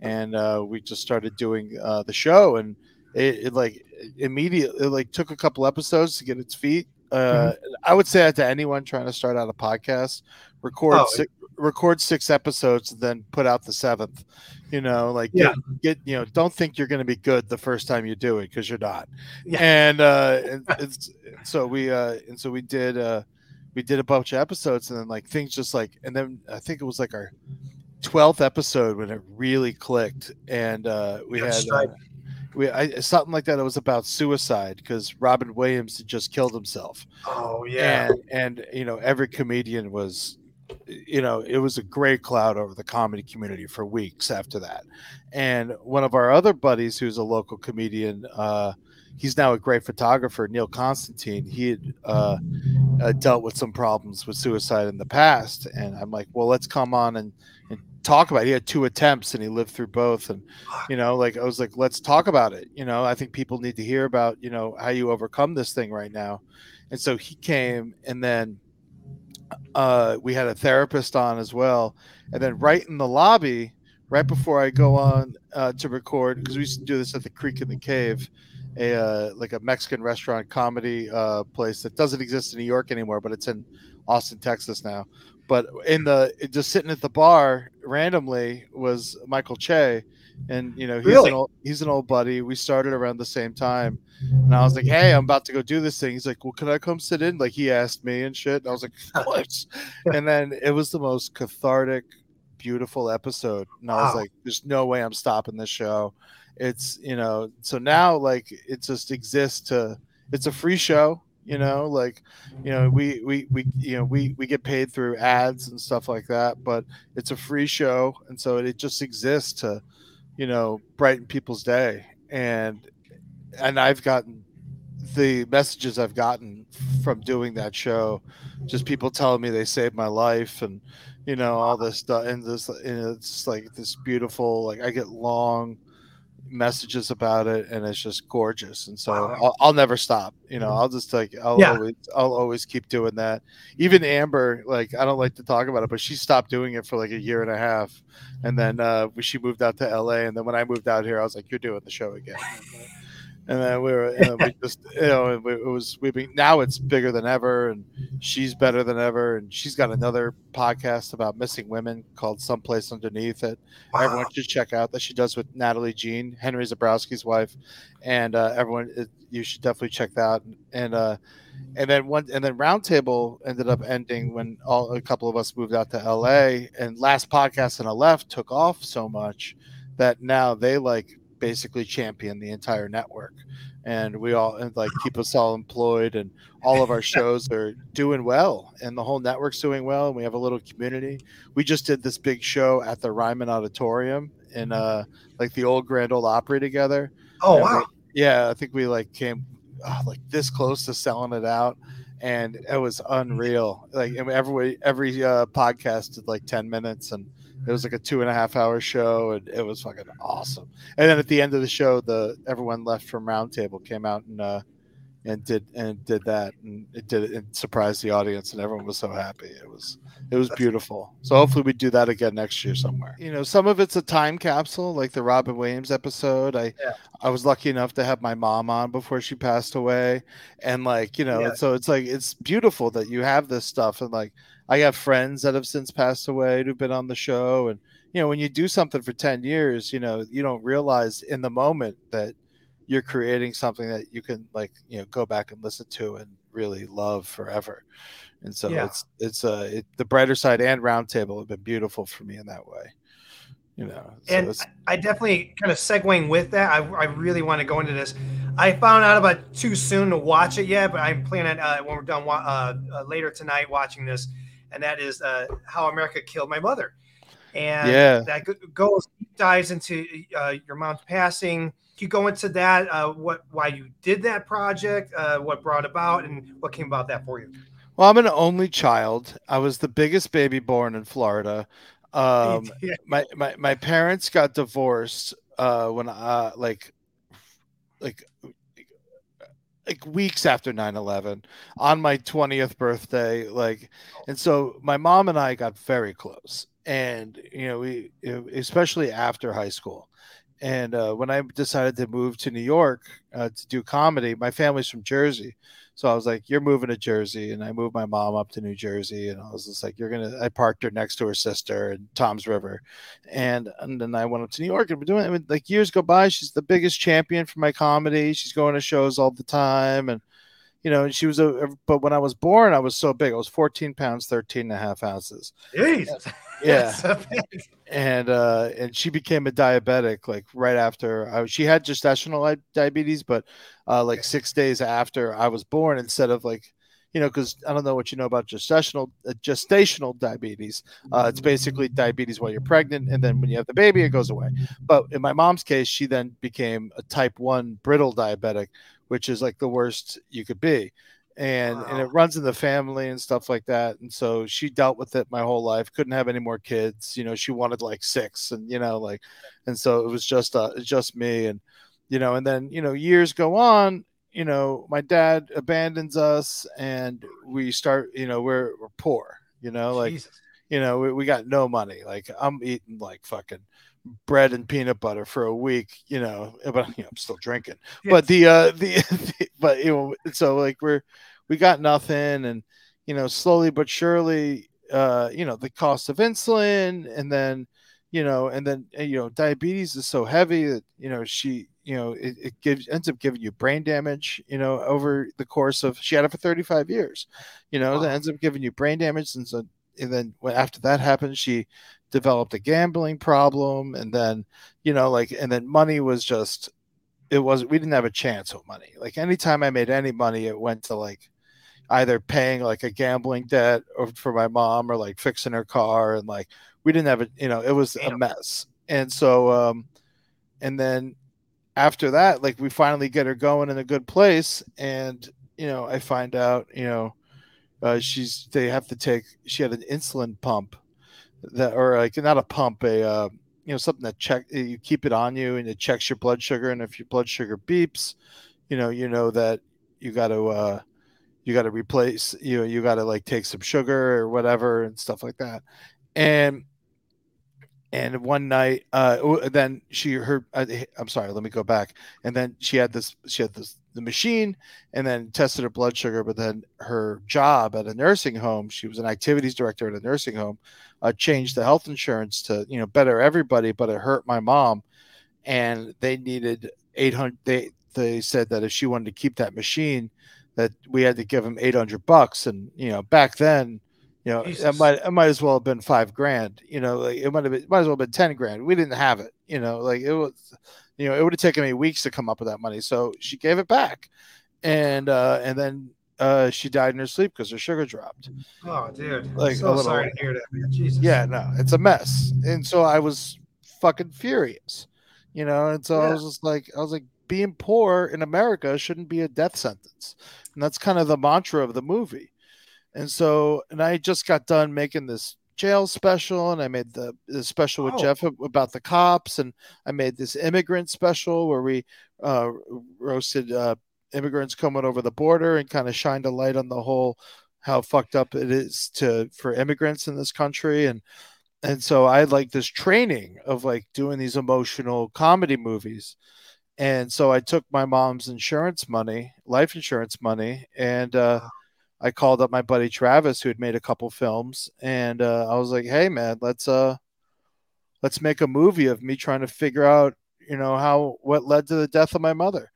S1: and uh, we just started doing uh, the show. And it, it like immediately, it like took a couple episodes to get its feet. Uh, I would say that to anyone trying to start out a podcast, record
S2: Oh,
S1: six, record six episodes, and then put out the seventh. You know, like
S2: Yeah.
S1: get, get you know, don't think you're going to be good the first time you do it because you're not.
S2: Yeah.
S1: And uh, and it's, so we uh, and so we did uh, we did a bunch of episodes, and then like things just like, and then I think it was like our twelfth episode when it really clicked, and uh, we had. Uh. We I, something like that. It was about suicide because Robin Williams had just killed himself,
S2: Oh yeah.
S1: and and you know every comedian was you know, it was a gray cloud over the comedy community for weeks after that. And one of our other buddies, who's a local comedian, uh, he's now a great photographer, Neil Constantine. He had uh, uh, dealt with some problems with suicide in the past, and I'm like, well, let's come on and, and talk about. It. He had two attempts, and he lived through both, and you know, like I was like, let's talk about it. You know, I think people need to hear about you know how you overcome this thing right now, and so he came, and then uh, we had a therapist on as well, and then right in the lobby, right before I go on uh, to record, because we used to do this at the Creek and the Cave a uh, like a Mexican restaurant comedy uh, place that doesn't exist in New York anymore, but it's in Austin, Texas now. But in the just sitting at the bar randomly was Michael Che, and you know he's
S2: Really?
S1: an old, he's an old buddy. We started around the same time, and I was like, "Hey, I'm about to go do this thing." He's like, "Well, can I come sit in?" Like he asked me and shit. And I was like, "Of course." and then it was the most cathartic, beautiful episode, and I was
S2: Wow.
S1: like, "There's no way I'm stopping this show." It's you know, so now like it just exists to. It's a free show, you know, like you know we we we you know we we get paid through ads and stuff like that, but it's a free show, and so it just exists to you know brighten people's day. And and I've gotten the messages I've gotten from doing that show, just people telling me they saved my life and you know all this stuff and this and it's like this beautiful like I get long messages about it and it's just gorgeous and so
S2: Wow.
S1: I'll, I'll never stop you know I'll just like I'll
S2: Yeah.
S1: always I'll always keep doing that even Amber like I don't like to talk about it but she stopped doing it for like a year and a half and then uh she moved out to LA and then when I moved out here I was like you're doing the show again and then we were and we just you know it, it was we been now it's bigger than ever and she's better than ever and she's got another podcast about missing women called Someplace Under Neith
S2: Wow.
S1: everyone should check out that she does with natalie jean Henry Zebrowski's wife and uh, everyone it, you should definitely check that out and uh and then one and then roundtable ended up ending when all a couple of us moved out to la and Last Podcast on the Left took off so much that now they like basically champion the entire network. And we all and like keep us all employed and all of our shows are doing well and the whole network's doing well and we have a little community. We just did this big show at the ryman auditorium in uh like the old grand old opry together.
S2: Oh
S1: and we-
S2: wow.
S1: yeah i think we like came uh, like this close to selling it out and it was unreal. Like every every uh podcast did like 10 minutes and it was like a two and a half hour show and it was fucking awesome. And then at the end of the show the everyone left from roundtable came out and uh and did and did that and it did it surprised the audience and everyone was so happy. It was it was beautiful. So hopefully we do that again next year somewhere. You know some of it's a time capsule like the robin williams episode. I
S2: Yeah.
S1: i was lucky enough to have my mom on before she passed away. And like you know
S2: Yeah.
S1: so it's like it's beautiful that you have this stuff and like i have friends that have since passed away who've been on the show and you know when you do something for 10 years you know you don't realize in the moment that you're creating something that you can like you know go back and listen to and really love forever and so
S2: Yeah.
S1: it's it's uh it, the brighter side and roundtable have been beautiful for me in that way you know so
S2: and
S1: it's,
S2: I definitely kind of segueing with that. I, I really want to go into this. I found out about too soon to watch it yet, but I'm planning uh, when we're done uh, uh, later tonight watching this, and that is uh, how America killed my mother. And
S1: Yeah.
S2: that goes dives into uh, your mom's passing. Can you go into that? Uh, what why you did that project? Uh, what brought about, and what came about that for you?
S1: well i'm an only child i was the biggest baby born in florida um
S2: Yeah.
S1: my, my my parents got divorced uh when uh like like like weeks after 9-11 on my 20th birthday like and so my mom and i got very close. And you know we especially after high school. And uh, when i decided to move to new york uh, to do comedy my family's from jersey so I was like, "You're moving to Jersey," and I moved my mom up to New Jersey, and I was just like, "You're gonna." I parked her next to her sister in Tom's River, and and then I went up to New York and been doing. I mean, like years go by, she's the biggest champion for my comedy. She's going to shows all the time, and you know, she was a. But when I was born, I was so big. I was 14 pounds, 13 and a half ounces.
S2: Jesus.
S1: Yeah, and uh and she became a diabetic like right after I, she had gestational diabetes but uh like six days after i was born instead of like you know, because I don't know what you know about gestational uh, gestational diabetes. Uh, it's basically diabetes while you're pregnant, and then when you have the baby, it goes away. But in my mom's case, she then became a type one brittle diabetic, which is like the worst you could be. And, wow. and it runs in the family and stuff like that. And so she dealt with it my whole life. Couldn't have any more kids. You know, she wanted like six, and you know, like, and so it was just uh, just me. And you know, and then you know, years go on, you know, my dad abandons us and we start, you know, we're, we're poor, you know, like, Jesus. you know, we, we got no money. Like I'm eating like fucking bread and peanut butter for a week, you know, but you know, I'm still drinking, yes. but the, uh, the, the, but, you know, so like we're, we got nothing and, you know, slowly but surely, uh, you know, the cost of insulin and then, you know, and then, you know, diabetes is so heavy that, you know, she, you know it, it gives ends up giving you brain damage you know over the course of she had it for 35 years you know wow. that ends up giving you brain damage and so and then after that happened she developed a gambling problem. And then you know like and then money was just it was we didn't have a chance with money. Like anytime i made any money it went to like either paying like a gambling debt or for my mom or like fixing her car. And like we didn't have a you know it was a mess. And so um and then after that, like we finally get her going in a good place, and you know, I find out, you know, uh, she's they have to take she had an insulin pump that or like not a pump a uh, you know something that check you keep it on you and it checks your blood sugar. And if your blood sugar beeps you know you know that you got to uh you got to replace you know you got to like take some sugar or whatever and stuff like that. And and one night uh then she heard uh, i'm sorry let me go back. And then she had this she had this the machine and then tested her blood sugar but then her job at a nursing home she was an activities director at a nursing home uh, changed the health insurance to you know better everybody but it hurt my mom and they needed 800 they they said that if she wanted to keep that machine that we had to give them 800 bucks and you know back then you know, Jesus. it might it might as well have been five grand. You know, like it might have been might as well have been ten grand. We didn't have it. You know, like it was, you know, it would have taken me weeks to come up with that money. So she gave it back, and uh, and then uh, she died in her sleep because her sugar dropped.
S2: Oh, dude! Like, so little, sorry to hear that, man. Jesus.
S1: Yeah, no, it's a mess. And so I was fucking furious, you know. And so yeah. I was just like, I was like, being poor in America shouldn't be a death sentence, and that's kind of the mantra of the movie. And so, and I just got done making this jail special, and I made the, the special with oh. Jeff about the cops, and I made this immigrant special where we uh, roasted uh, immigrants coming over the border and kind of shined a light on the whole how fucked up it is to for immigrants in this country and and so I had like this training of like doing these emotional comedy movies. And so I took my mom's insurance money, life insurance money, and uh, I called up my buddy Travis, who had made a couple films, and uh, I was like, "Hey, man, let's uh, let's make a movie of me trying to figure out, you know, how what led to the death of my mother."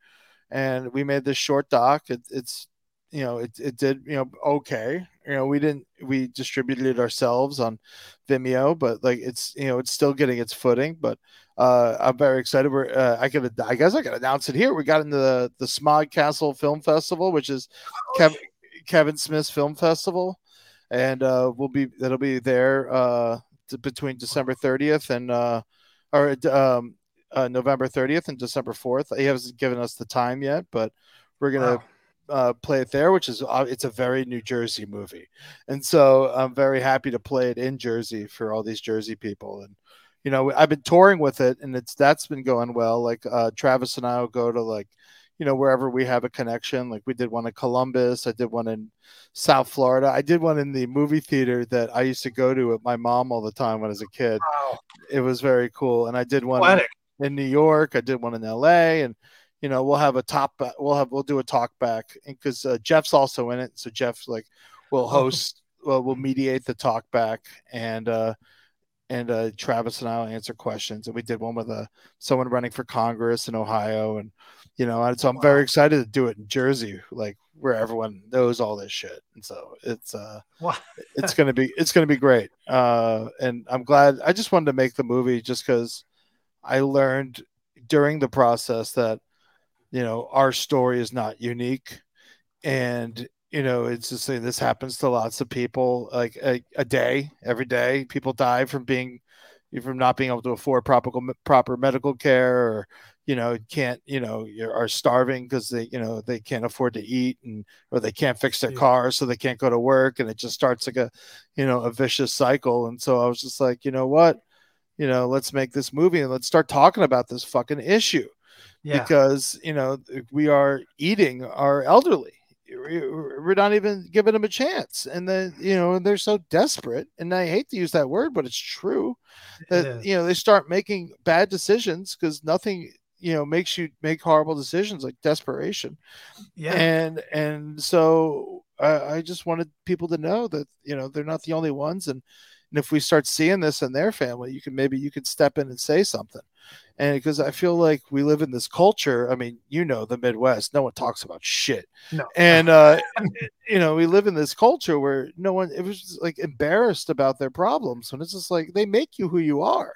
S1: And we made this short doc. It, it's, you know, it it did, you know, okay. You know, we didn't we distributed it ourselves on Vimeo, but like it's, you know, it's still getting its footing. But uh, I'm very excited. We're uh, I could I guess I could announce it here. We got into the the SModcastle Film Festival, which is oh, Kevin. Kevin Smith's Film Festival, and uh, we'll be that'll be there uh, to, between December 30th and uh, or um, uh, November 30th and December 4th. He hasn't given us the time yet, but we're gonna. Wow. Uh, play it there, which is uh, it's a very New Jersey movie, and so I'm very happy to play it in Jersey for all these Jersey people. And you know, I've been touring with it, and it's that's been going well. Like uh, Travis and I will go to like you know, wherever we have a connection. Like we did one in Columbus, I did one in South Florida, I did one in the movie theater that I used to go to with my mom all the time when I was a kid. Wow. It was very cool. And I did one in, in New York, I did one in LA, and you know, we'll have a top, we'll have, we'll do a talk back because uh, Jeff's also in it. So Jeff like will host, well, will mediate the talk back and, uh, and uh, Travis and I will answer questions. And we did one with a uh, someone running for Congress in Ohio, and you know, and so I'm wow. very excited to do it in Jersey, like where everyone knows all this shit. And so it's uh, wow. it's gonna be it's gonna be great. Uh, and I'm glad. I just wanted to make the movie just because I learned during the process that you know our story is not unique, and you know, it's just saying this happens to lots of people, like a, a day, every day. People die from being from not being able to afford proper proper medical care, or you know, can't you know, are starving because they you know they can't afford to eat, and or they can't fix their yeah. car, so they can't go to work, and it just starts like a you know a vicious cycle. And so I was just like, you know what, you know, let's make this movie and let's start talking about this fucking issue. Yeah. Because you know we are eating our elderly, we're not even giving them a chance and then you know they're so desperate and i hate to use that word but it's true that yeah. you know they start making bad decisions because nothing you know makes you make horrible decisions like desperation yeah and and so I, I just wanted people to know that you know they're not the only ones and and if we start seeing this in their family you can maybe you could step in and say something and because I feel like we live in this culture. I mean, you know, the Midwest, no one talks about shit. No. And uh, you know, we live in this culture where no one it was like embarrassed about their problems, and it's just like they make you who you are.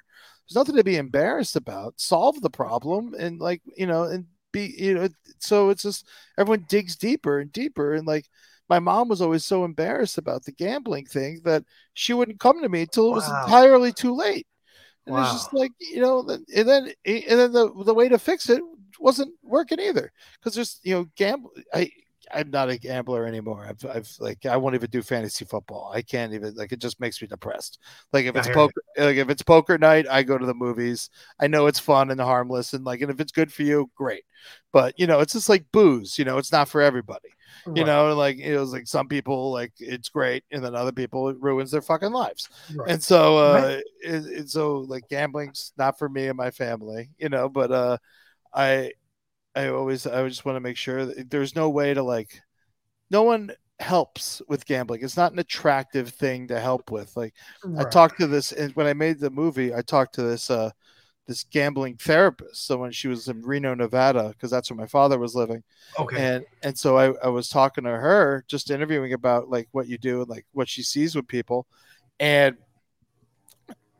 S1: There's nothing to be embarrassed about. Solve the problem, and like you know, and be you know. So it's just everyone digs deeper and deeper, and like my mom was always so embarrassed about the gambling thing that she wouldn't come to me until it was wow. entirely too late. And wow. it's just like you know, and then and then the the way to fix it wasn't working either because there's you know gamble. I I'm not a gambler anymore. I've, I've like I won't even do fantasy football. I can't even like it just makes me depressed. Like if it's poker, you. like if it's poker night, I go to the movies. I know it's fun and harmless, and like and if it's good for you, great. But you know, it's just like booze. You know, it's not for everybody. Right. You know, like it was like some people like it's great, and then other people it ruins their fucking lives. Right. And so, uh, right. it, it, so like gambling's not for me and my family. You know, but uh, I, I always I just want to make sure that there's no way to like, no one helps with gambling. It's not an attractive thing to help with. Like I talked to this, and when I made the movie, I talked to this uh this gambling therapist. So when she was in Reno, Nevada, because that's where my father was living. Okay. And and so I, I was talking to her, just interviewing about like what you do and like what she sees with people. And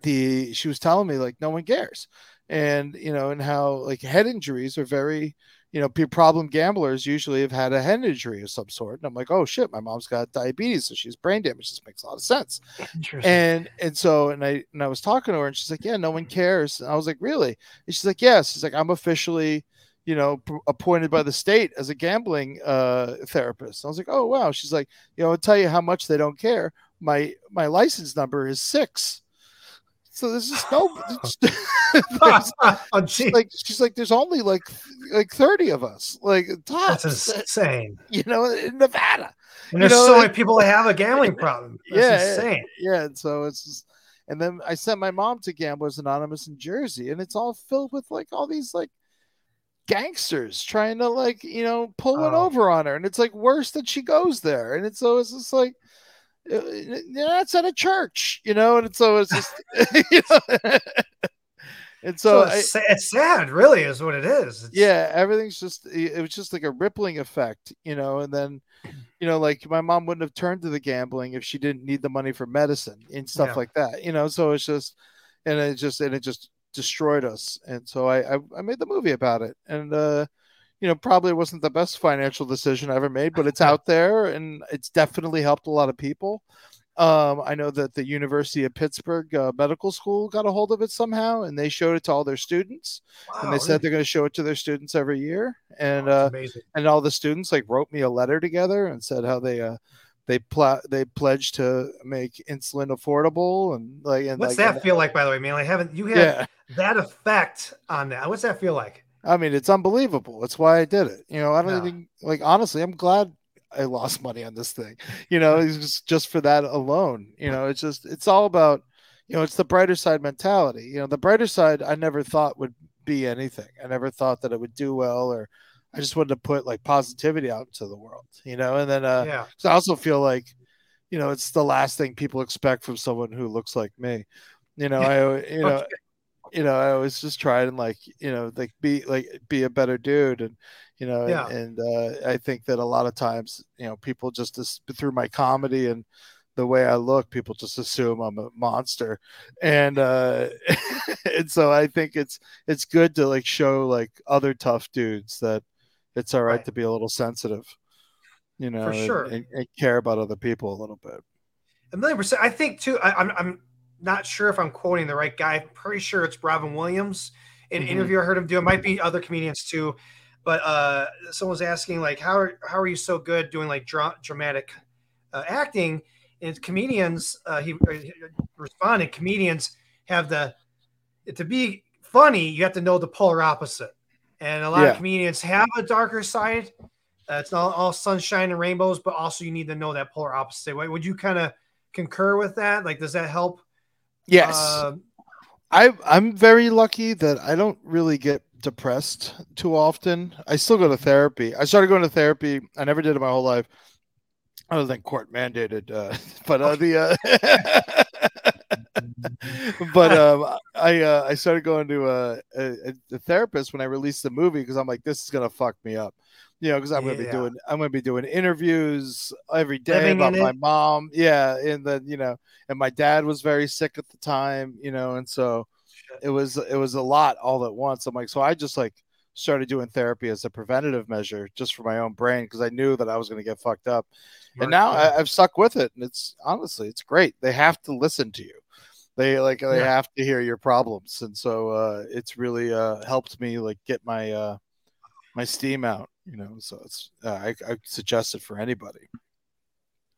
S1: the she was telling me like no one cares. And you know, and how like head injuries are very you know, problem gamblers usually have had a head injury of some sort. And I'm like, oh shit, my mom's got diabetes, so she's brain damaged This makes a lot of sense. And and so and I and I was talking to her, and she's like, yeah, no one cares. And I was like, really? And she's like, yes. She's like, I'm officially, you know, p- appointed by the state as a gambling uh, therapist. And I was like, oh wow. She's like, you know, I'll tell you how much they don't care. My my license number is six. So there's just no. there's, oh, she's like she's like there's only like like thirty of us. Like
S2: tops. That's uh, insane.
S1: You know, in Nevada.
S2: And there's
S1: you know,
S2: so many people that have a gambling problem. That's
S1: yeah,
S2: insane.
S1: Yeah, and so it's just, and then I sent my mom to Gamblers Anonymous in Jersey, and it's all filled with like all these like gangsters trying to like you know pull oh. it over on her, and it's like worse that she goes there, and it's so it's just like that's at a church, you know, and so it's just, you know, and so,
S2: so it's, I, it's, sad, really, is what it is. It's...
S1: Yeah, everything's just it was just like a rippling effect, you know, and then, you know, like my mom wouldn't have turned to the gambling if she didn't need the money for medicine and stuff yeah. like that, you know. So it's just, and it just and it just destroyed us, and so I I, I made the movie about it, and uh you know, probably wasn't the best financial decision I ever made, but it's out there and it's definitely helped a lot of people. Um, I know that the University of Pittsburgh uh, Medical School got a hold of it somehow, and they showed it to all their students. Wow, and they said they're going to show it to their students every year. And oh, uh, and all the students like wrote me a letter together and said how they uh, they pl- they pledged to make insulin affordable and like. And
S2: what's
S1: like,
S2: that feel like, by the way, man? I haven't you had yeah. that effect on that? What's that feel like?
S1: I mean, it's unbelievable. That's why I did it. You know, I don't even like honestly, I'm glad I lost money on this thing. You know, it's just, just for that alone. You know, it's just it's all about, you know, it's the brighter side mentality. You know, the brighter side I never thought would be anything. I never thought that it would do well or I just wanted to put like positivity out into the world, you know, and then uh yeah. I also feel like, you know, it's the last thing people expect from someone who looks like me. You know, I you know you know, I was just trying and like, you know, like be like be a better dude and you know, yeah. and, and uh, I think that a lot of times, you know, people just, just through my comedy and the way I look, people just assume I'm a monster, and uh, and so I think it's it's good to like show like other tough dudes that it's all right, right. to be a little sensitive. you know,
S2: For sure.
S1: and, and care about other people a little bit.
S2: A million percent. I think too. I, I'm I'm not sure if I'm quoting the right guy. I'm pretty sure it's Robin Williams. In an
S1: Mhm.
S2: interview I heard him do, it might be other comedians too. But uh, someone was asking like, how are how are you so good doing like dra- dramatic uh, acting? And comedians, uh, he, uh, he responded, comedians have the to be funny, you have to know the polar opposite. And a lot
S1: Yeah.
S2: of comedians have a darker side. Uh, it's not all sunshine and rainbows, but also you need to know that polar opposite. Would you kind of concur with that? Like, does that help?
S1: Yes.
S2: Uh,
S1: I I'm very lucky that I don't really get depressed too often. I still go to therapy. I started going to therapy. I never did it my whole life, other than court mandated. Uh, but uh, the uh, but um, I uh, I started going to a, a, a therapist when I released the movie because I'm like this is gonna fuck me up. You know, because I'm gonna be doing I'm gonna be doing interviews every day
S2: Living
S1: about my
S2: it.
S1: mom. Yeah, and then you know, and my dad was very sick at the time. You know, and so it was it was a lot all at once. I'm like, so I just like started doing therapy as a preventative measure just for my own brain because I knew that I was going to get fucked up. And now I, I've stuck with it, and it's honestly it's great. They have to listen to you. They like they
S2: Yeah.
S1: have to hear your problems, and so uh, it's really uh, helped me like get my uh, my steam out. You know, so it's uh, I, I suggest it for anybody.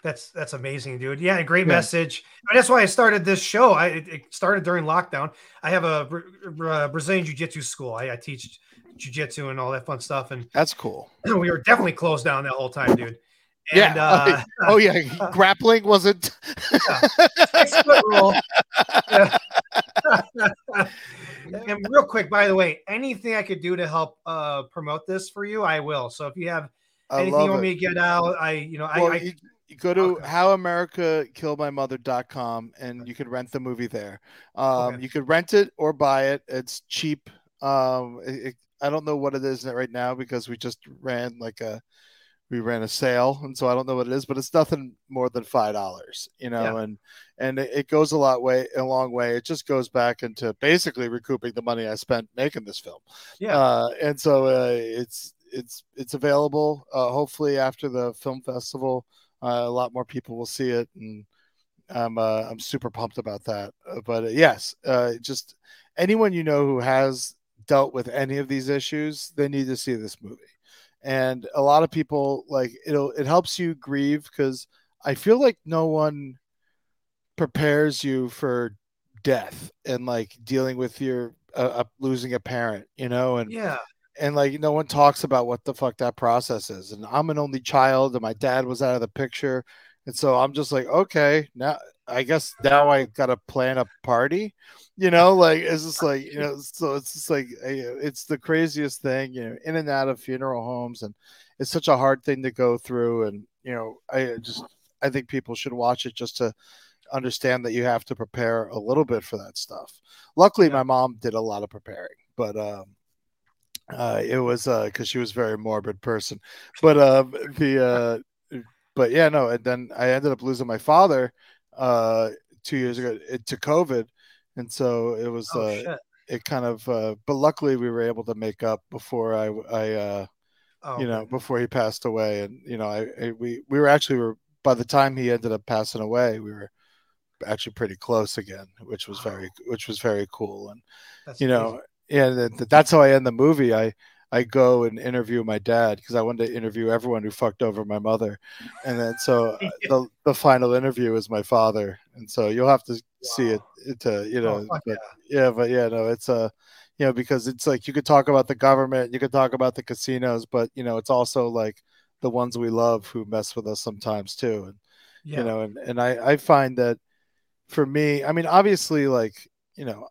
S2: That's that's amazing, dude. Yeah, great
S1: Yeah.
S2: message. That's why I started this show. I it, started during lockdown. I have a Bra- Brazilian jiu-jitsu school. I, I teach jiu-jitsu and all that fun stuff. And
S1: That's cool.
S2: we were definitely closed down that whole time, dude. And,
S1: yeah.
S2: uh,
S1: oh yeah. Grappling wasn't.
S2: six foot rule. and real quick, by the way, anything I could do to help uh, promote this for you, I will. So if you have
S1: I
S2: anything you want
S1: it.
S2: me to get out, I you know
S1: well,
S2: I, I
S1: you, you go to
S2: Okay.
S1: howamericakilledmymother.com and you could rent the movie there. Um,
S2: Okay.
S1: You could rent it or buy it. It's cheap. Um, it, it- I don't know what it is right now because we just ran like a we ran a sale, and so I don't know what it is, but it's nothing more than five dollars, you know,
S2: Yeah.
S1: and and it, goes a lot way a long way. It just goes back into basically recouping the money I spent making this film.
S2: yeah
S1: Uh, and so uh, it's it's it's available. Uh, hopefully, after the film festival, uh, a lot more people will see it, and I'm uh, I'm super pumped about that. Uh, but uh, yes, uh, just anyone you know who has dealt with any of these issues, they need to see this movie. And a lot of people like it'll it helps you grieve because I feel like no one prepares you for death and like dealing with your uh, uh, losing a parent, you know, and
S2: yeah
S1: and like no one talks about what the fuck that process is. And I'm an only child, and my dad was out of the picture, and so I'm just like, okay, now I guess now I gotta plan a party, you know, like it's just like you know, so it's just like uh, it's the craziest thing, you know, in and out of funeral homes, and it's such a hard thing to go through, and you know, I just I think people should watch it just to understand that you have to prepare a little bit for that stuff. Luckily,
S2: Yeah.
S1: my mom did a lot of preparing, but um, uh, it was uh because she was a very morbid person. But um, the uh, but yeah, no, and then I ended up losing my father uh two years ago it, to COVID, and so it was
S2: oh
S1: uh
S2: shit.
S1: it kind of uh, but luckily we were able to make up before I I uh
S2: oh,
S1: you know before he passed away. And you know I, I we we were actually were by the time he ended up passing away we were actually pretty close again which was very which was very cool. And
S2: that's
S1: you know yeah that, that's how I end the movie. I I go and interview my dad because I wanted to interview everyone who fucked over my mother. And then so uh, the the final interview is my father. And so you'll have to see it
S2: Wow.
S1: to you know
S2: Oh,
S1: but yeah. but yeah no it's uh you know because it's like you could talk about the government you could talk about the casinos but you know it's also like the ones we love who mess with us sometimes too. And
S2: yeah.
S1: you know and and i i find that for me i mean obviously like you know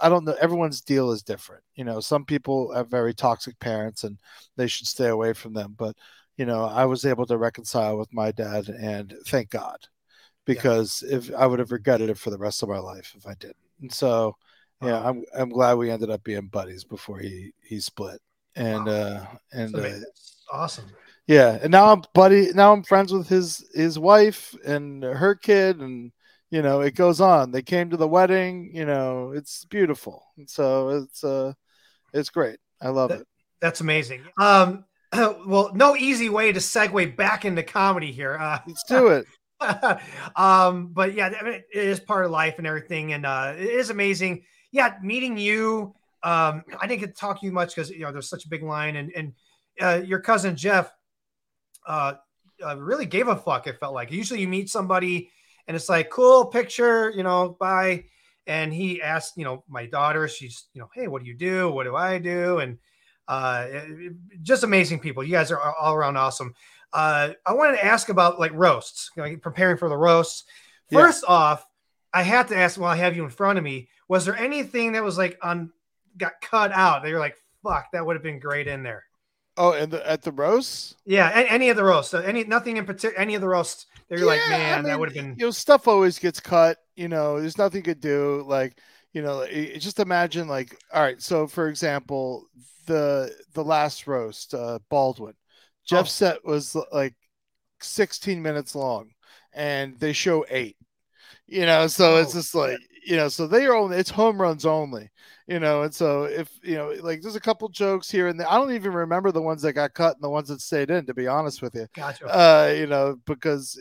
S1: i don't know everyone's deal is different you know some people have very toxic parents and they should stay away from them but you know i was able to reconcile with my dad and thank god because if i would have regretted it for the rest of my life if i didn't and so yeah
S2: Wow.
S1: i'm i'm glad we ended up being buddies before he he split and
S2: Wow.
S1: uh and uh,
S2: awesome
S1: yeah and now i'm buddy now i'm friends with his his wife and her kid and you know it goes on they came to the wedding you know it's beautiful so it's uh it's great i love
S2: That-
S1: it
S2: That's amazing. Um, well, no easy way to segue back into comedy here. Uh,
S1: Let's do it.
S2: um, but yeah, I mean, it is part of life and everything, and uh, it is amazing. Yeah, meeting you. Um, I didn't get to talk to you much because you know there's such a big line, and and uh, your cousin Jeff uh, uh, really gave a fuck. It felt like usually you meet somebody and it's like cool picture, you know, bye. And he asked, you know, my daughter, she's, you know, hey, what do you do? What do I do? And uh, just amazing people. You guys are all around awesome. Uh, I wanted to ask about like roasts, like preparing for the roasts. First yeah. off, I have to ask while I have you in front of me, was there anything that was like on got cut out that you're like, fuck, that would have been great in there?
S1: Oh, and the, at the roast?
S2: Yeah, any of the roasts. Any nothing in particular. Any of the roasts. They're yeah, like, man, I mean, that would have been.
S1: You know, stuff always gets cut. You know, there's nothing you could do. Like, you know, it, just imagine like, all right. So, for example, the the last roast, uh, Baldwin, Jeff's oh. set was like 16 minutes long, and they show eight. You know, so oh. it's just like you know, so they are only it's home runs only you know, and so if you know, like there's a couple jokes here and there. I don't even remember the ones that got cut and the ones that stayed in, to be honest with you.
S2: Gotcha.
S1: Uh, you know, because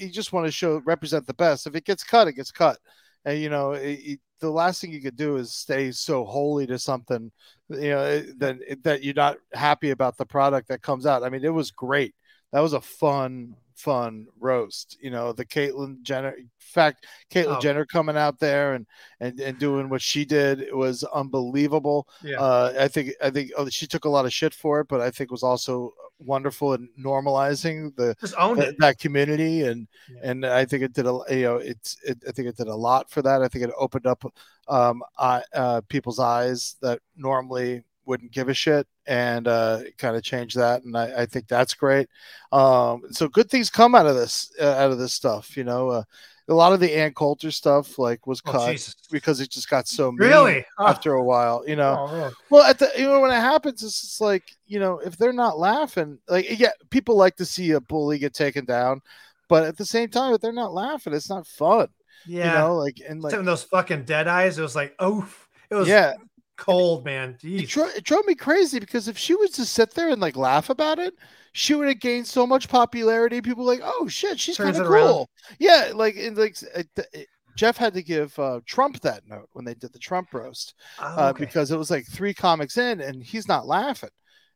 S1: you just want to show represent the best. If it gets cut, it gets cut. And you know, it, it, the last thing you could do is stay so holy to something, you know, that that you're not happy about the product that comes out. I mean, it was great. That was a fun fun roast. You know, the Caitlyn Jenner in fact, Caitlyn oh. Jenner coming out there and, and and doing what she did was unbelievable. Yeah. Uh, I think I think oh, she took a lot of shit for it, but I think was also wonderful in normalizing the that, that, community and yeah. and I think it did a you know it's it, I think it did a lot for that. I think it opened up um, uh, people's eyes that normally wouldn't give a shit and uh, kind of change that. And I, I think that's great. Um, so good things come out of this, uh, out of this stuff, you know, uh, a lot of the Ann Coulter stuff like was oh, cut because it just got so mean really after a while, you know. Oh, well, at the you know when it happens, it's just like you know if they're not laughing, like yeah, people like to see a bully get taken down, but at the same time, if they're not laughing, it's not fun.
S2: Yeah,
S1: you know, like and like
S2: those fucking dead eyes. It was like oh, it was yeah cold, man.
S1: It, dro- it, drove me crazy because if she was to sit there and like laugh about it, she would have gained so much popularity. People like, oh shit, she's kind of cool. Around. Yeah, like like it, it, Jeff had to give uh, Trump that note when they did the Trump roast oh, uh, okay. uh, because it was like three comics in and he's not laughing.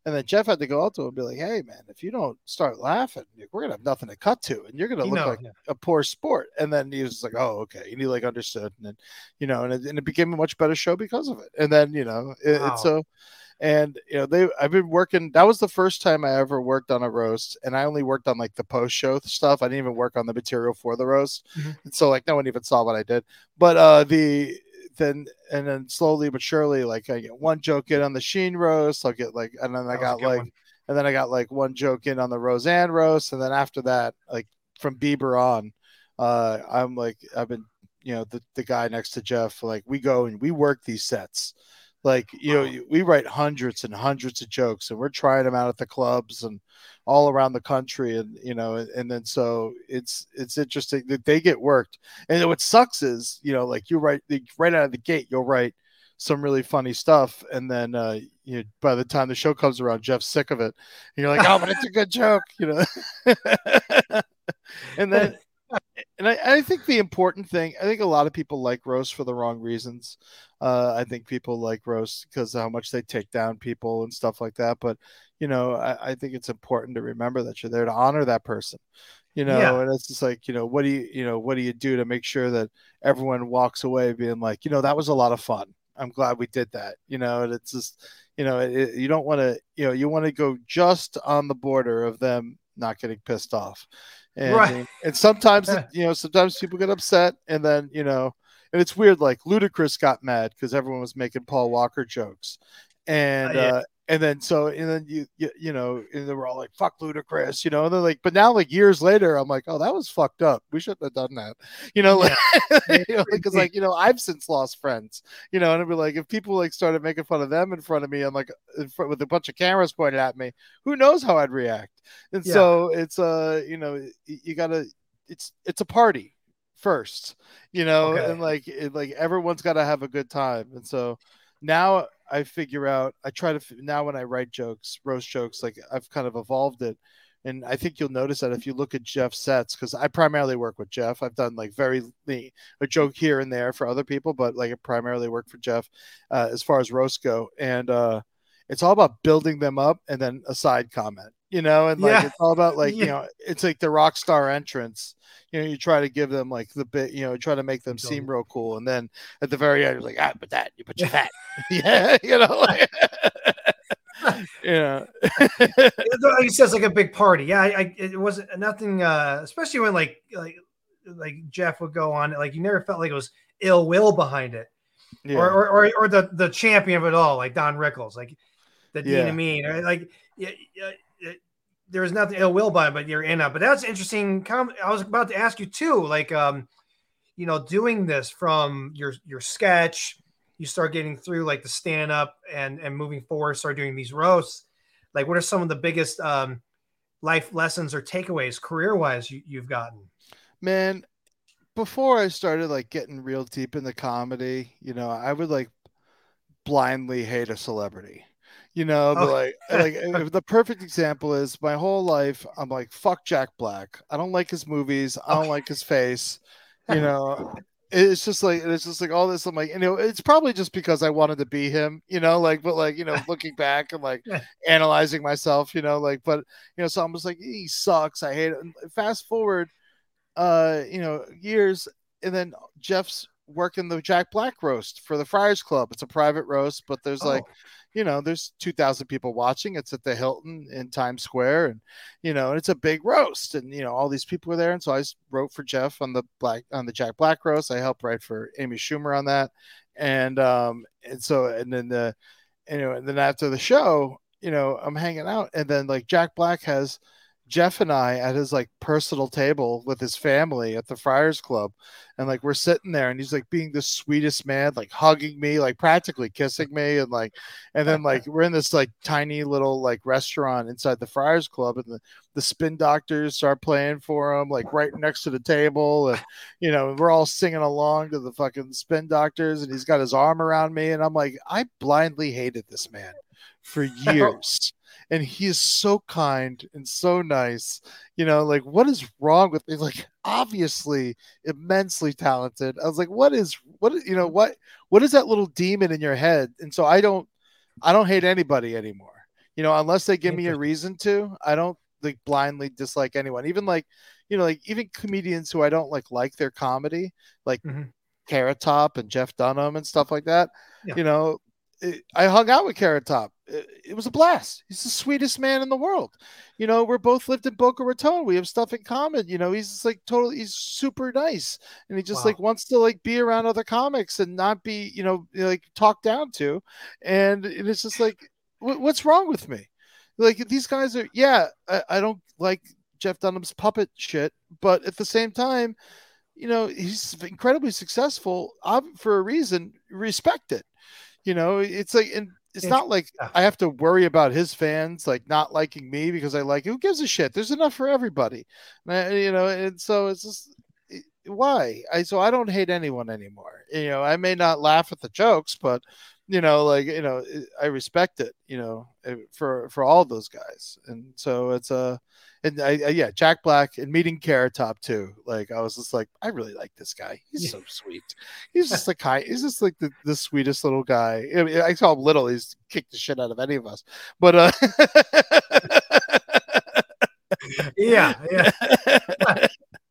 S1: And then Jeff had to go out to him and be like, "Hey, man, if you don't start laughing, we're gonna have nothing to cut to, and you're gonna look know, like yeah. a poor sport." And then he was like, "Oh, okay," and he like understood, and then you know, and it, and it became a much better show because of it. And then you know, it, wow. it's so. And you know, they I've been working. That was the first time I ever worked on a roast, and I only worked on like the post show stuff. I didn't even work on the material for the roast, mm-hmm. and so like no one even saw what I did. But uh the then and then slowly but surely, like I get one joke in on the Sheen roast, I'll get like, and then I got like, one. and then I got like one joke in on the Roseanne roast, and then after that, like from Bieber on, uh, I'm like, I've been, you know, the the guy next to Jeff, like we go and we work these sets. Like you know, we write hundreds and hundreds of jokes, and we're trying them out at the clubs and all around the country and you know and then so it's it's interesting that they get worked. And what sucks is you know like you write right out of the gate you'll write some really funny stuff and then uh you know, by the time the show comes around jeff's sick of it and you're like oh but it's a good joke you know? And then I, think the important thing, I think a lot of people like roast for the wrong reasons. Uh, I think people like roast because how much they take down people and stuff like that. But you know, I, I, think it's important to remember that you're there to honor that person. You know, yeah. and it's just like, you know, what do you, you know, what do you do to make sure that everyone walks away being like, you know, that was a lot of fun. I'm glad we did that. You know, and it's just, you know, it, you don't want to, you know, you want to go just on the border of them not getting pissed off. And, right. and sometimes, you know, sometimes people get upset and then, you know, and it's weird. Like Ludacris got mad because everyone was making Paul Walker jokes, and uh, yeah. uh, and then so and then you you, you know and they were all like fuck Ludacris, you know, and they're like, but now like years later, I'm like, oh, that was fucked up. We shouldn't have done that, you know, like because you know, like you know, I've since lost friends, you know, and it'd be like if people like started making fun of them in front of me, I'm like front, with a bunch of cameras pointed at me, who knows how I'd react, and yeah. so it's uh you know you gotta it's it's a party first, you know, okay. and like it, like everyone's got to have a good time, and so now I figure out. I try to now when I write jokes, roast jokes, like I've kind of evolved it. And I think you'll notice that if you look at Jeff's sets, because I primarily work with Jeff. I've done like very a joke here and there for other people, but like I primarily work for Jeff uh, as far as roast go. And uh, it's all about building them up and then a side comment you know, and like yeah. it's all about like, yeah. you know, it's like the rock star entrance. You know, you try to give them like the bit, you know, try to make them seem real cool. And then at the very end, you're like, ah, but that, you put your hat, yeah, you know, like, yeah.
S2: he says like a big party. Yeah, I, I it wasn't nothing uh especially when like like like Jeff would go on, like you never felt like it was ill will behind it. Yeah. Or, or, or or the the champion of it all, like Don Rickles, like the Dean yeah. Amin, or like yeah, there's nothing ill will by it, but you're in it. But that's interesting. I was about to ask you too, like, um, you know, doing this from your your sketch, you start getting through like the stand up and and moving forward, start doing these roasts. Like, what are some of the biggest um, life lessons or takeaways career wise you, you've gotten?
S1: Man, before I started like getting real deep in the comedy, you know, I would like blindly hate a celebrity you know but oh. like like the perfect example is my whole life i'm like fuck jack black. I don't like his movies. I don't like his face. You know it's just like it's just like all this i'm like you know it's probably just because i wanted to be him you know like but like you know looking back and like analyzing myself you know like but you know so i'm just like he sucks. I hate it and fast forward uh you know years and then jeff's working the jack black roast for the friars club. It's a private roast but there's oh. like you know, there's 2,000 people watching. It's at the Hilton in Times Square, and you know, it's a big roast, and you know, all these people were there. And so I wrote for Jeff on the black on the Jack Black roast. I helped write for Amy Schumer on that, and um, and so and then the, you know, and then after the show, you know, I'm hanging out, and then like Jack Black has Jeff and I at his like personal table with his family at the Friars Club. And like we're sitting there and he's like being the sweetest man, like hugging me, like practically kissing me. And like, and then like we're in this like tiny little like restaurant inside the Friars Club and the, the spin doctors start playing for him, like right next to the table. And, you know, we're all singing along to the fucking spin doctors and he's got his arm around me. And I'm like, I blindly hated this man for years and he is so kind and so nice. You know, like what is wrong with me? Like obviously immensely talented. I was like, what is what you know what what is that little demon in your head? And so I don't I don't hate anybody anymore. You know, unless they give me a reason to. I don't like blindly dislike anyone. Even like you know, like even comedians who I don't like like their comedy, like mm-hmm. Carrot Top and Jeff Dunham and stuff like that. Yeah. You know, I hung out with Carrot Top. Uh, it, was a blast. He's the sweetest man in the world. You know, we're both lived in Boca Raton. We have stuff in common. You know, he's like totally, he's super nice. And he just wow. like wants to like be around other comics and not be, you know, like talked down to. And it's just like, what's wrong with me? Like these guys are, yeah, I, I don't like Jeff Dunham's puppet shit, but at the same time, you know, he's incredibly successful for a reason. Respect it you know, it's like, and it's, not like. I have to worry about his fans like not liking me because I like. Who gives a shit? There's enough for everybody, you know. And so it's just why I so I don't hate anyone anymore. You know, I may not laugh at the jokes, but you know, like you know, I respect it. You know, eh, for for all those guys, and so it's a. And I, I, yeah, Jack Black and meeting Carrot Top too. Like I was just like, I really like this guy. He's so sweet. He's just like kind. He's just like the, the sweetest little guy. I, mean, I saw him little. He's kicked the shit out of any of us. But uh,
S2: yeah, yeah.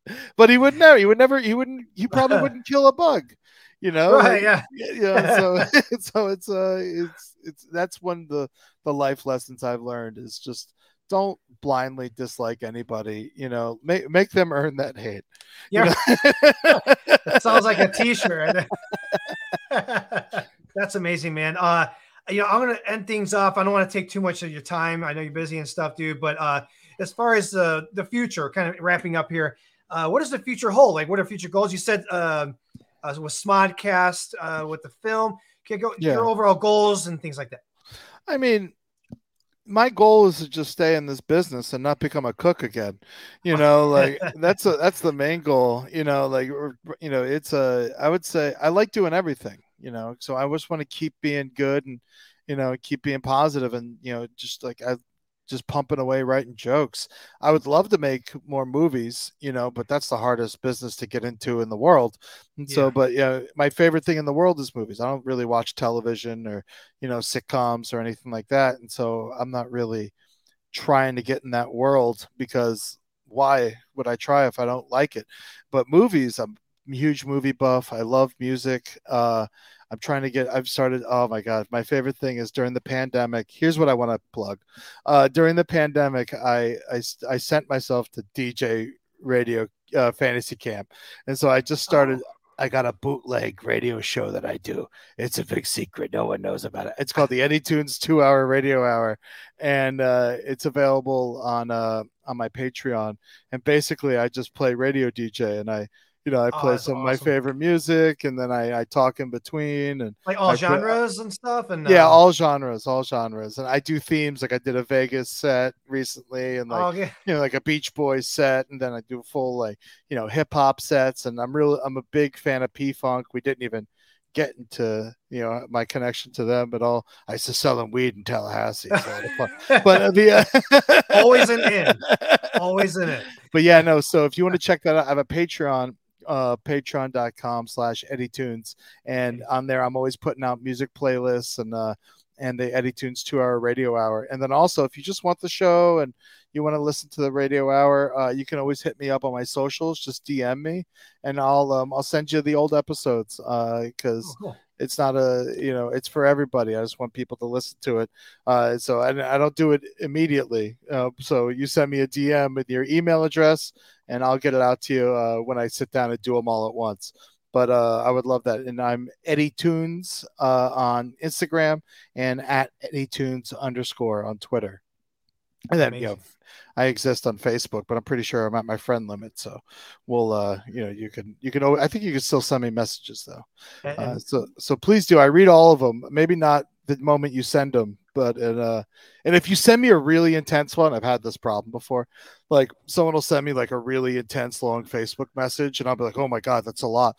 S1: but he would never. He would never. He wouldn't. He probably wouldn't kill a bug. You know,
S2: right? Like, yeah.
S1: You know, so so it's uh, it's it's that's one of the the life lessons I've learned is just don't blindly dislike anybody. You know, make make them earn that hate.
S2: Yeah, that sounds like a T-shirt. That's amazing, man. Uh, you know, I'm gonna end things off. I don't want to take too much of your time. I know you're busy and stuff, dude. But uh, as far as uh, the future, kind of wrapping up here, uh, what does the future hold? Like, what are future goals? You said uh, uh, with Smodcast, uh, with the film. Can go yeah. your overall goals and things like that.
S1: I mean, my goal is to just stay in this business and not become a cook again you know like that's a that's the main goal you know like you know it's a i would say i like doing everything you know. So I just want to keep being good and you know keep being positive and you know just like I just pumping away writing jokes. I would love to make more movies, you know, but that's the hardest business to get into in the world. And so, but yeah, my favorite thing in the world is movies. I don't really watch television or, you know, sitcoms or anything like that. And so I'm not really trying to get in that world because why would I try if I don't like it? But movies, I'm a huge movie buff. I love music. Uh, I'm trying to get. I've started. Oh my god, my favorite thing is during the pandemic. Here's what I want to plug. Uh, during the pandemic, I, I I sent myself to DJ radio uh, fantasy camp, and so I just started. I got a bootleg radio show that I do. It's a big secret. No one knows about it. It's called the Eddie Tunes Two Hour Radio Hour, and uh, it's available on uh, on my Patreon. And basically, I just play radio DJ, and I, you know, I
S2: Oh,
S1: play
S2: that's
S1: some of my favorite music, and then I, I talk in between, and
S2: Like all
S1: I
S2: genres and stuff. And
S1: yeah,
S2: uh,
S1: all genres, all genres. And I do themes. Like I did a Vegas set recently, and like
S2: oh, yeah.
S1: you know, like a Beach Boys set, and then I do full like you know hip hop sets. And I'm really I'm a big fan of P Funk. We didn't even get into you know my connection to them at all. I used to sell them weed in Tallahassee. So a lot fun. But uh,
S2: Always an in. always in it.
S1: but yeah, no. So if you want to check that out, I have a Patreon, uh, patreon.com slash Eddie Tunes. And on there, I'm always putting out music playlists and, uh, and the Eddie Tunes two hour radio hour. And then also, if you just want the show and you want to listen to the radio hour, uh, you can always hit me up on my socials. Just DM me and I'll, um, I'll send you the old episodes. Uh, cause
S2: Oh, cool.
S1: It's not a you know it's for everybody i just want people to listen to it uh so i, I don't do it immediately uh, so you send me a dm with your email address and i'll get it out to you uh, when i sit down and do them all at once but uh, I would love that. And I'm Eddie Tunes uh, on Instagram and at Eddie Tunes underscore on Twitter. And then, you know, I exist on Facebook, but I'm pretty sure I'm at my friend limit. So we'll, uh, you know, you can, you can, I think you can still send me messages though.
S2: And-
S1: Uh, so, so please do. I read all of them. Maybe not the moment you send them, but and uh, and if you send me a really intense one, I've had this problem before. Like someone will send me like a really intense long Facebook message, and I'll be like, oh my god, that's a lot.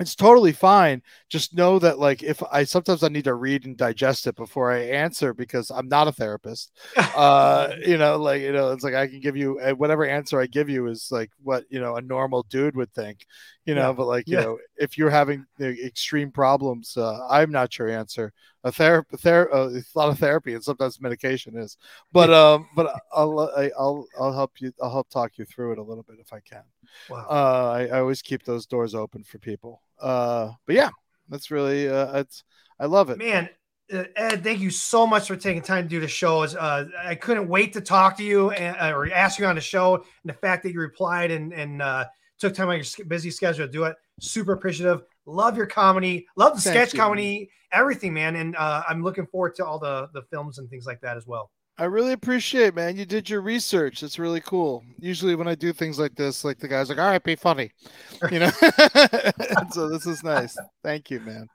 S1: It's totally fine. Just know that like if I sometimes I need to read and digest it before I answer because I'm not a therapist uh you know like you know it's like i can give you uh, whatever answer i give you is like what you know a normal dude would think you know
S2: Yeah.
S1: but like you
S2: Yeah.
S1: know if you're having extreme problems uh, i'm not your answer a therapy ther- uh, a lot of therapy and sometimes medication is but um but i'll i'll i'll help you i'll help talk you through it a little bit if i can
S2: wow.
S1: uh i, I always keep those doors open for people uh but yeah that's really uh it's i love it
S2: Man, uh, Ed, thank you so much for taking time to do the show. Uh, I couldn't wait to talk to you and, uh, or ask you on the show. And the fact that you replied and, and uh, took time out of your busy schedule to do it, super appreciative. Love your comedy. Love the
S1: Thank
S2: sketch
S1: you, man.
S2: comedy, everything, man. And uh, I'm looking forward to all the, the films and things like that as well.
S1: I really appreciate, man. You did your research. It's really cool. Usually, when I do things like this, like the guy's like, "All right, be funny," you know. So this is nice. Thank you, man.